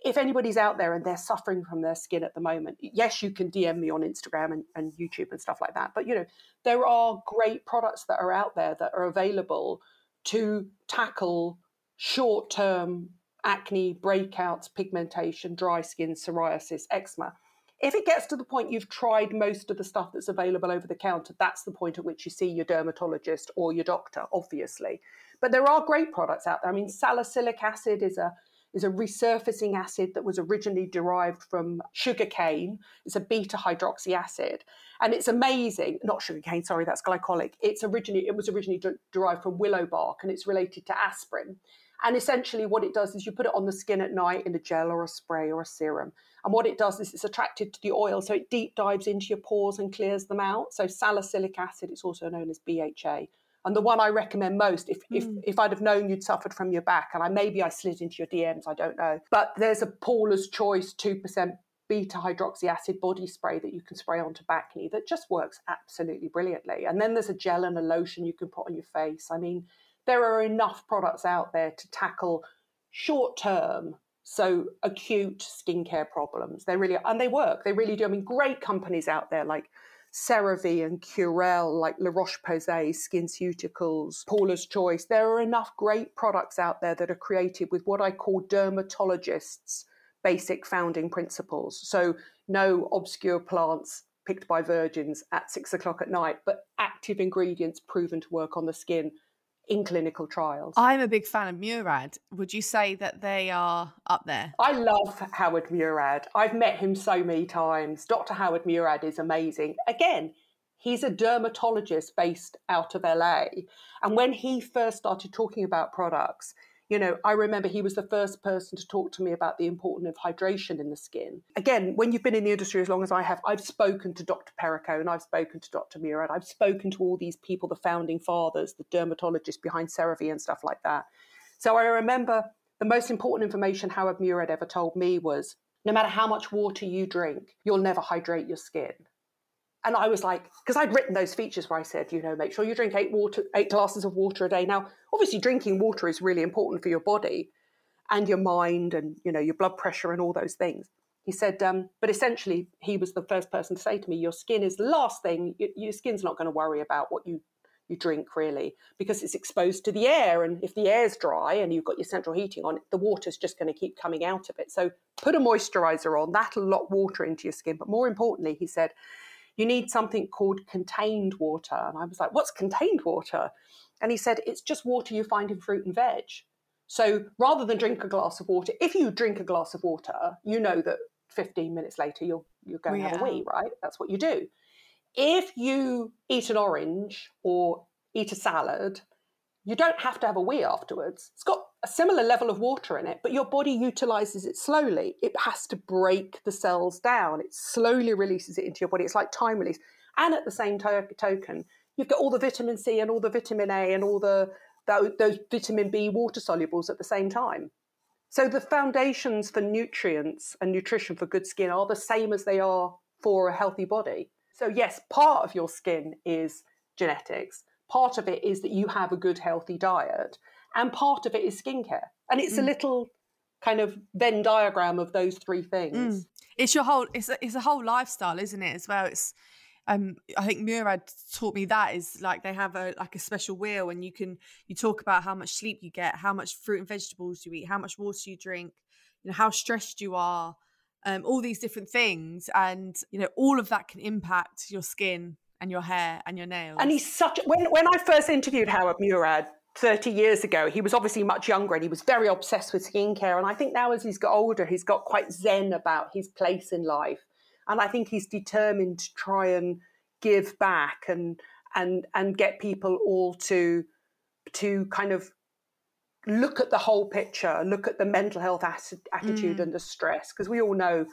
If anybody's out there and they're suffering from their skin at the moment, yes, you can DM me on Instagram and, and YouTube and stuff like that. But you know, there are great products that are out there that are available to tackle short-term acne, breakouts, pigmentation, dry skin, psoriasis, eczema if it gets to the point you've tried most of the stuff that's available over the counter, that's the point at which you see your dermatologist or your doctor, obviously. But there are great products out there. I mean, salicylic acid is a is a resurfacing acid that was originally derived from sugarcane. It's a beta hydroxy acid. And it's amazing, not sugarcane, sorry, that's glycolic. It's originally it was originally de- derived from willow bark and it's related to aspirin. And essentially, what it does is you put it on the skin at night in a gel or a spray or a serum. And what it does is it's attracted to the oil, so it deep dives into your pores and clears them out. So, salicylic acid, it's also known as BHA. And the one I recommend most, if, mm. if, hmm. if I'd have known you'd suffered from your back, and I maybe I slid into your DMs, I don't know. But there's a Paula's Choice 2% beta hydroxy acid body spray that you can spray onto bacne that just works absolutely brilliantly. And then there's a gel and a lotion you can put on your face. I mean, there are enough products out there to tackle short term, so acute skincare problems. They really and they work. They really do. I mean, great companies out there like CeraVe and Curel, like La Roche Posay, SkinCeuticals, Paula's Choice. There are enough great products out there that are created with what I call dermatologists' basic founding principles. So, no obscure plants picked by virgins at six o'clock at night, but active ingredients proven to work on the skin in clinical trials. I'm a big fan of Murad. Would you say that they are up there? I love Howard Murad. I've met him so many times. Dr. Howard Murad is amazing. Again, he's a dermatologist based out of LA. And when he first started talking about products, you know, I remember he was the first person to talk to me about the importance of hydration in the skin. Again, when you've been in the industry as long as I have, I've spoken to Dr. Perricone and I've spoken to Dr. Murad. I've spoken to all these people, the founding fathers, the dermatologists behind CeraVe and stuff like that. So I remember the most important information Howard Murad ever told me was no matter how much water you drink, you'll never hydrate your skin. And I was like, because I'd written those features where I said, you know, make sure you drink eight water, eight glasses of water a day. Now, obviously, drinking water is really important for your body and your mind, and you know, your blood pressure and all those things. He said, um, but essentially, he was the first person to say to me, your skin is the last thing. Your skin's not going to worry about what you you drink really because it's exposed to the air and if the air's dry and you've got your central heating on the water's just going to keep coming out of it so put a moisturizer on that'll lock water into your skin but more importantly he said you need something called contained water. And I was like, what's contained water? And he said, it's just water you find in fruit and veg. So rather than drink a glass of water, if you drink a glass of water, you know that 15 minutes later you're, you're going yeah. to have a wee, right? That's what you do. If you eat an orange or eat a salad, you don't have to have a wee afterwards. It's got a similar level of water in it, but your body utilizes it slowly. It has to break the cells down. It slowly releases it into your body. It's like time release. And at the same to- token, you've got all the vitamin C and all the vitamin A and all the those, those vitamin B water solubles at the same time. So the foundations for nutrients and nutrition for good skin are the same as they are for a healthy body. So yes, part of your skin is genetics Part of it is that you have a good, healthy diet, and part of it is skincare. And it's mm. a little kind of Venn diagram of those three things. Mm. It's your whole. It's a, it's a whole lifestyle, isn't it? As well, it's. Um, I think Murad taught me that is like they have a like a special wheel, and you can you talk about how much sleep you get, how much fruit and vegetables you eat, how much water you drink, you know how stressed you are, um, all these different things, and you know all of that can impact your skin and your hair and your nails. And he's such when when I first interviewed Howard Murad 30 years ago, he was obviously much younger and he was very obsessed with skincare. And I think now as he's got older, he's got quite zen about his place in life. And I think he's determined to try and give back and and and get people all to to kind of look at the whole picture, look at the mental health attitude mm. and the stress, because we all know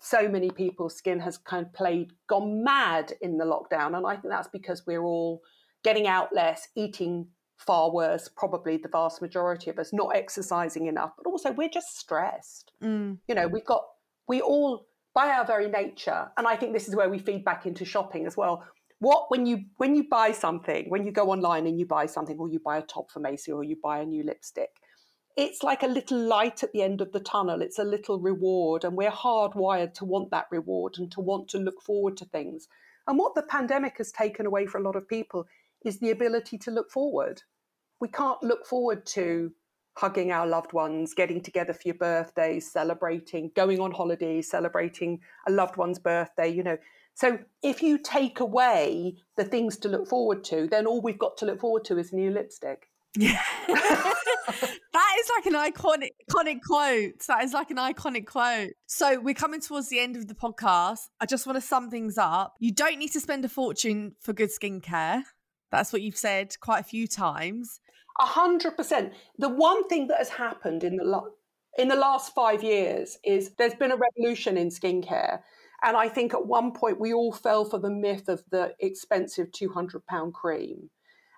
so many people's skin has kind of played gone mad in the lockdown and i think that's because we're all getting out less eating far worse probably the vast majority of us not exercising enough but also we're just stressed mm. you know we've got we all by our very nature and i think this is where we feed back into shopping as well what when you when you buy something when you go online and you buy something or you buy a top for macy or you buy a new lipstick it's like a little light at the end of the tunnel. It's a little reward, and we're hardwired to want that reward and to want to look forward to things. And what the pandemic has taken away for a lot of people is the ability to look forward. We can't look forward to hugging our loved ones, getting together for your birthdays, celebrating, going on holidays, celebrating a loved one's birthday, you know. So if you take away the things to look forward to, then all we've got to look forward to is new lipstick. Yeah. that is like an iconic iconic quote. That is like an iconic quote. So we're coming towards the end of the podcast. I just want to sum things up. You don't need to spend a fortune for good skincare. That's what you've said quite a few times. A hundred percent. The one thing that has happened in the lo- in the last five years is there's been a revolution in skincare. And I think at one point we all fell for the myth of the expensive £200 cream.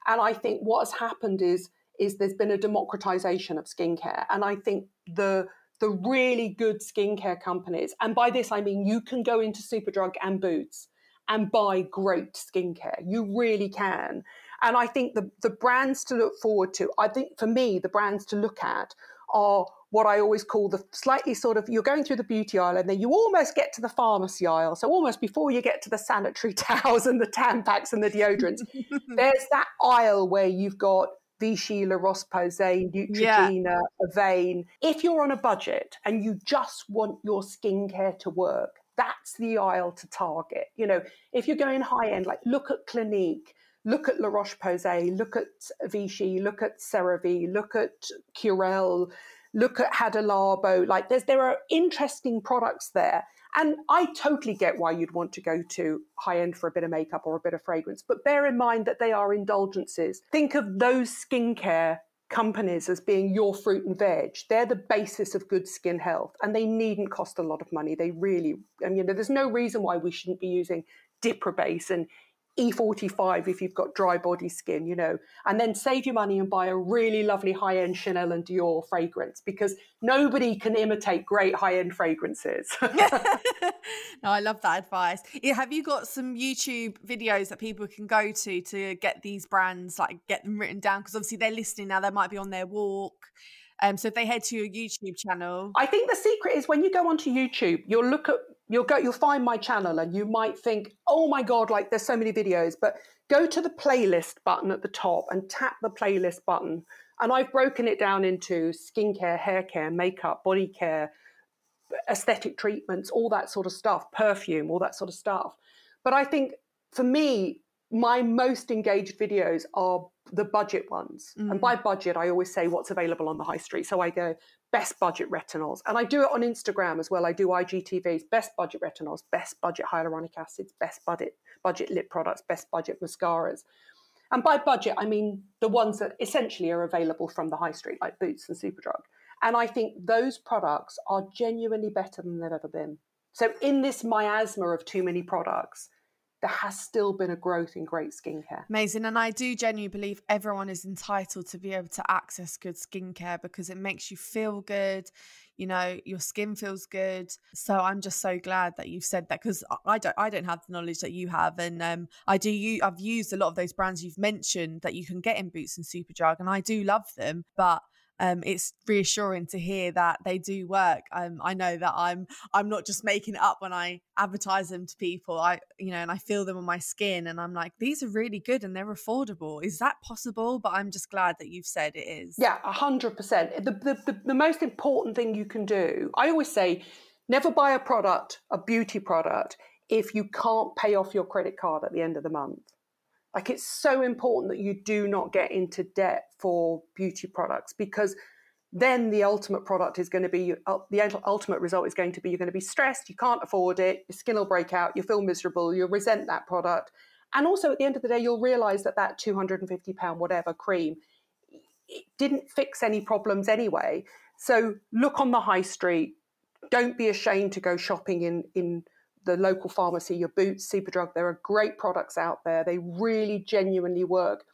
And I think what has happened is, is there's been a democratization of skincare. And I think the the really good skincare companies, and by this I mean you can go into Superdrug and Boots and buy great skincare. You really can. And I think the, the brands to look forward to, I think for me, the brands to look at are what I always call the slightly sort of you're going through the beauty aisle and then you almost get to the pharmacy aisle. So almost before you get to the sanitary towels and the Tampax and the deodorants, there's that aisle where you've got Vichy, La Roche-Posay, Neutrogena, yeah. If you're on a budget and you just want your skincare to work, that's the aisle to target. You know, if you're going high end, like look at Clinique, look at La Roche-Posay, look at Vichy, look at CeraVe, look at Curel, look at Hadalabo. Like there's there are interesting products there. And I totally get why you'd want to go to high end for a bit of makeup or a bit of fragrance. But bear in mind that they are indulgences. Think of those skincare companies as being your fruit and veg. They're the basis of good skin health and they needn't cost a lot of money. They really, I mean, there's no reason why we shouldn't be using Diprobase and E45 if you've got dry body skin, you know, and then save your money and buy a really lovely high end Chanel and Dior fragrance because nobody can imitate great high end fragrances. no, I love that advice. Yeah, have you got some YouTube videos that people can go to to get these brands, like get them written down? Because obviously they're listening now, they might be on their walk. Um, so if they head to your YouTube channel, I think the secret is when you go onto YouTube, you'll look at you'll go you'll find my channel and you might think oh my god like there's so many videos but go to the playlist button at the top and tap the playlist button. And i've broken it down into skincare hair care makeup body care aesthetic treatments all that sort of stuff perfume all that sort of stuff. But i think for me my most engaged videos are the budget ones. Mm. And by mm. budget, I always say what's available on the high street. So I go best budget retinols. And I do it on Instagram as well. I do IGTVs, best budget retinols, best budget hyaluronic acids, best budget budget lip products, best budget mascaras. And by budget, I mean the ones that essentially are available from the high street, like Boots and Superdrug. And I think those products are genuinely better than they've ever been. So in this miasma of too many products, there has still been a growth in great skincare. Amazing. And I do genuinely believe everyone is entitled to be able to access good skincare because it makes you feel good. You know, your skin feels good. So I'm just so glad that you've said that because I don't I don't have the knowledge that you have. And um, I do you I've used a lot of those brands you've mentioned that you can get in Boots and Superdrug and I do love them. But um, it's reassuring to hear that they do work. Um, I know that I'm I'm not just making it up when I advertise them to people. I you know, and I feel them on my skin, and I'm like, these are really good and they're affordable. Is that possible? But I'm just glad that you've said it is. Yeah, hundred percent. The the the most important thing you can do. I always say, never buy a product, a beauty product, if you can't pay off your credit card at the end of the month. Like it's so important that you do not get into debt for beauty products because then the ultimate product is going to be uh, the ultimate result is going to be you're going to be stressed, you can't afford it, your skin will break out, you'll feel miserable, you'll resent that product. And also at the end of the day, you'll realize that that 250 pound whatever cream it didn't fix any problems anyway. So look on the high street. Don't be ashamed to go shopping in in the local pharmacy, your Boots, Superdrug. There are great products out there. They really genuinely work,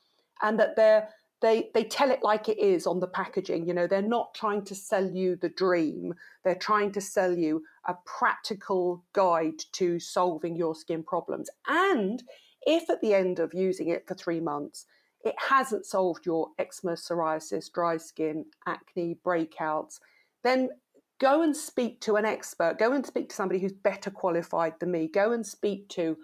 and that they're they they tell it like it is on the packaging. You know, they're not trying to sell you the dream. They're trying to sell you a practical guide to solving your skin problems. And if at the end of using it for three months, it hasn't solved your eczema, psoriasis, dry skin, acne, breakouts, then go and speak to an expert, go and speak to somebody who's better qualified than me, go and speak to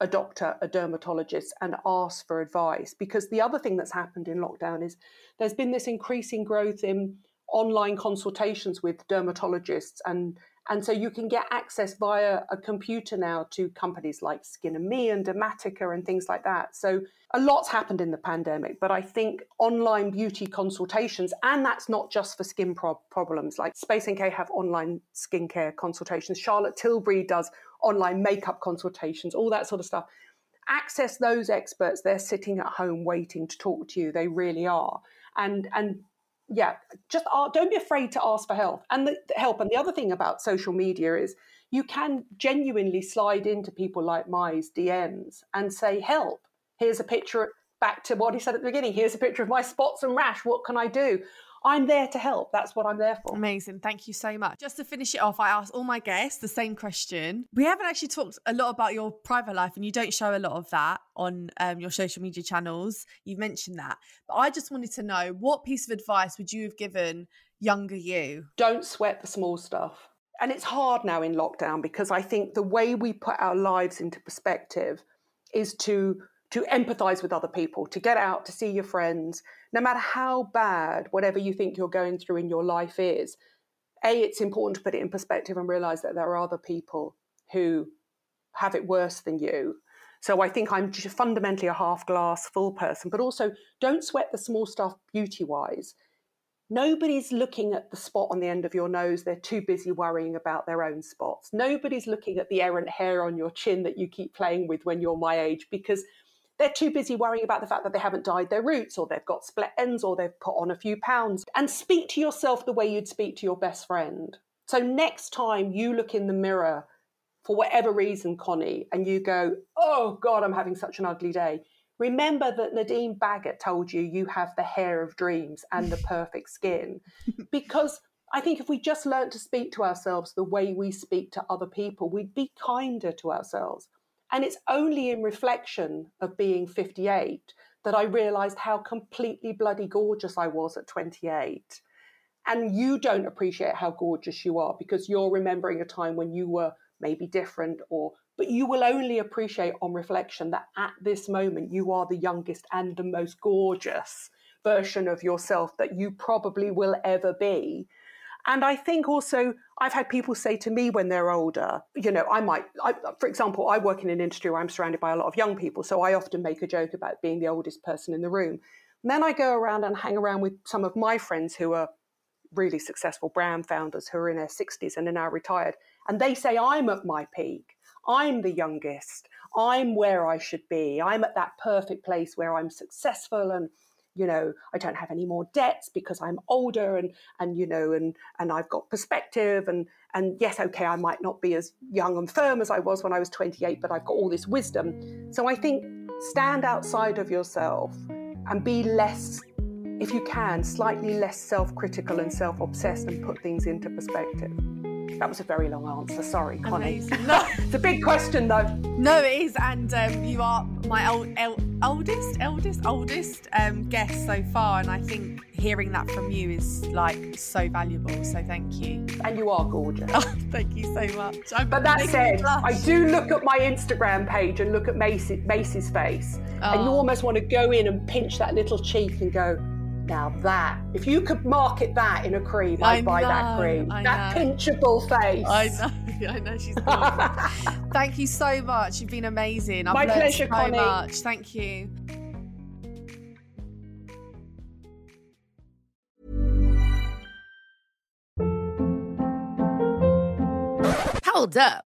a doctor, a dermatologist, and ask for advice. Because the other thing that's happened in lockdown is there's been this increasing growth in online consultations with dermatologists and And so you can get access via a computer now to companies like Skin and Me and Dermatica and things like that. So a lot's happened in the pandemic, but I think online beauty consultations, and that's not just for skin pro- problems. Like Space NK have online skincare consultations. Charlotte Tilbury does online makeup consultations, all that sort of stuff. Access those experts. They're sitting at home waiting to talk to you. They really are. And and yeah, just don't be afraid to ask for help. And the, the help. And the other thing about social media is you can genuinely slide into people like Mai's DMs and say, help. Here's a picture back to what he said at the beginning. Here's a picture of my spots and rash. What can I do? I'm there to help. That's what I'm there for. Amazing. Thank you so much. Just to finish it off, I asked all my guests the same question. We haven't actually talked a lot about your private life, and you don't show a lot of that on um, your social media channels. You've mentioned that. But I just wanted to know what piece of advice would you have given younger you? Don't sweat the small stuff. And it's hard now in lockdown because I think the way we put our lives into perspective is to to empathize with other people, to get out, to see your friends, no matter how bad whatever you think you're going through in your life is. A, it's important to put it in perspective and realize that there are other people who have it worse than you. So I think I'm fundamentally a half glass full person, but also don't sweat the small stuff beauty wise. Nobody's looking at the spot on the end of your nose. They're too busy worrying about their own spots. Nobody's looking at the errant hair on your chin that you keep playing with when you're my age because they're too busy worrying about the fact that they haven't dyed their roots or they've got split ends or they've put on a few pounds. And speak to yourself the way you'd speak to your best friend. So next time you look in the mirror for whatever reason, Connie, and you go, oh God, I'm having such an ugly day. Remember that Nadine Baggott told you you have the hair of dreams and the perfect skin. because I think if we just learned to speak to ourselves the way we speak to other people, we'd be kinder to ourselves. And it's only in reflection of being 58 that I realized how completely bloody gorgeous I was at 28. And you don't appreciate how gorgeous you are because you're remembering a time when you were maybe different or but you will only appreciate on reflection that at this moment you are the youngest and the most gorgeous version of yourself that you probably will ever be and I think also I've had people say to me when they're older, you know, I might, I, for example, I work in an industry where I'm surrounded by a lot of young people. So I often make a joke about being the oldest person in the room. And then I go around and hang around with some of my friends who are really successful brand founders who are in their 60s and are now retired. And they say, I'm at my peak. I'm the youngest. I'm where I should be. I'm at that perfect place where I'm successful and you know i don't have any more debts because i'm older and and you know and and i've got perspective and and yes okay i might not be as young and firm as i was when i was 28 but i've got all this wisdom. So i think stand outside of yourself and be less if you can slightly less self-critical and self-obsessed and put things into perspective that was a very long answer. Sorry, Connie. No, it's a big question though. No, it is, and um, you are my old, el- oldest, eldest, oldest um, guest so far, and I think hearing that from you is like so valuable. So thank you. And you are gorgeous. Oh, thank you so much. I'm but that said, I do look at my Instagram page and look at Macy, Macy's face, oh. and you oh. almost want to go in and pinch that little cheek and go now that, if you could market that in a cream, I'd buy that cream. I that know. pinchable face. I know, I know she's Thank you so much. You've been amazing. I've My pleasure, so Connie. much. Thank you. Hold up.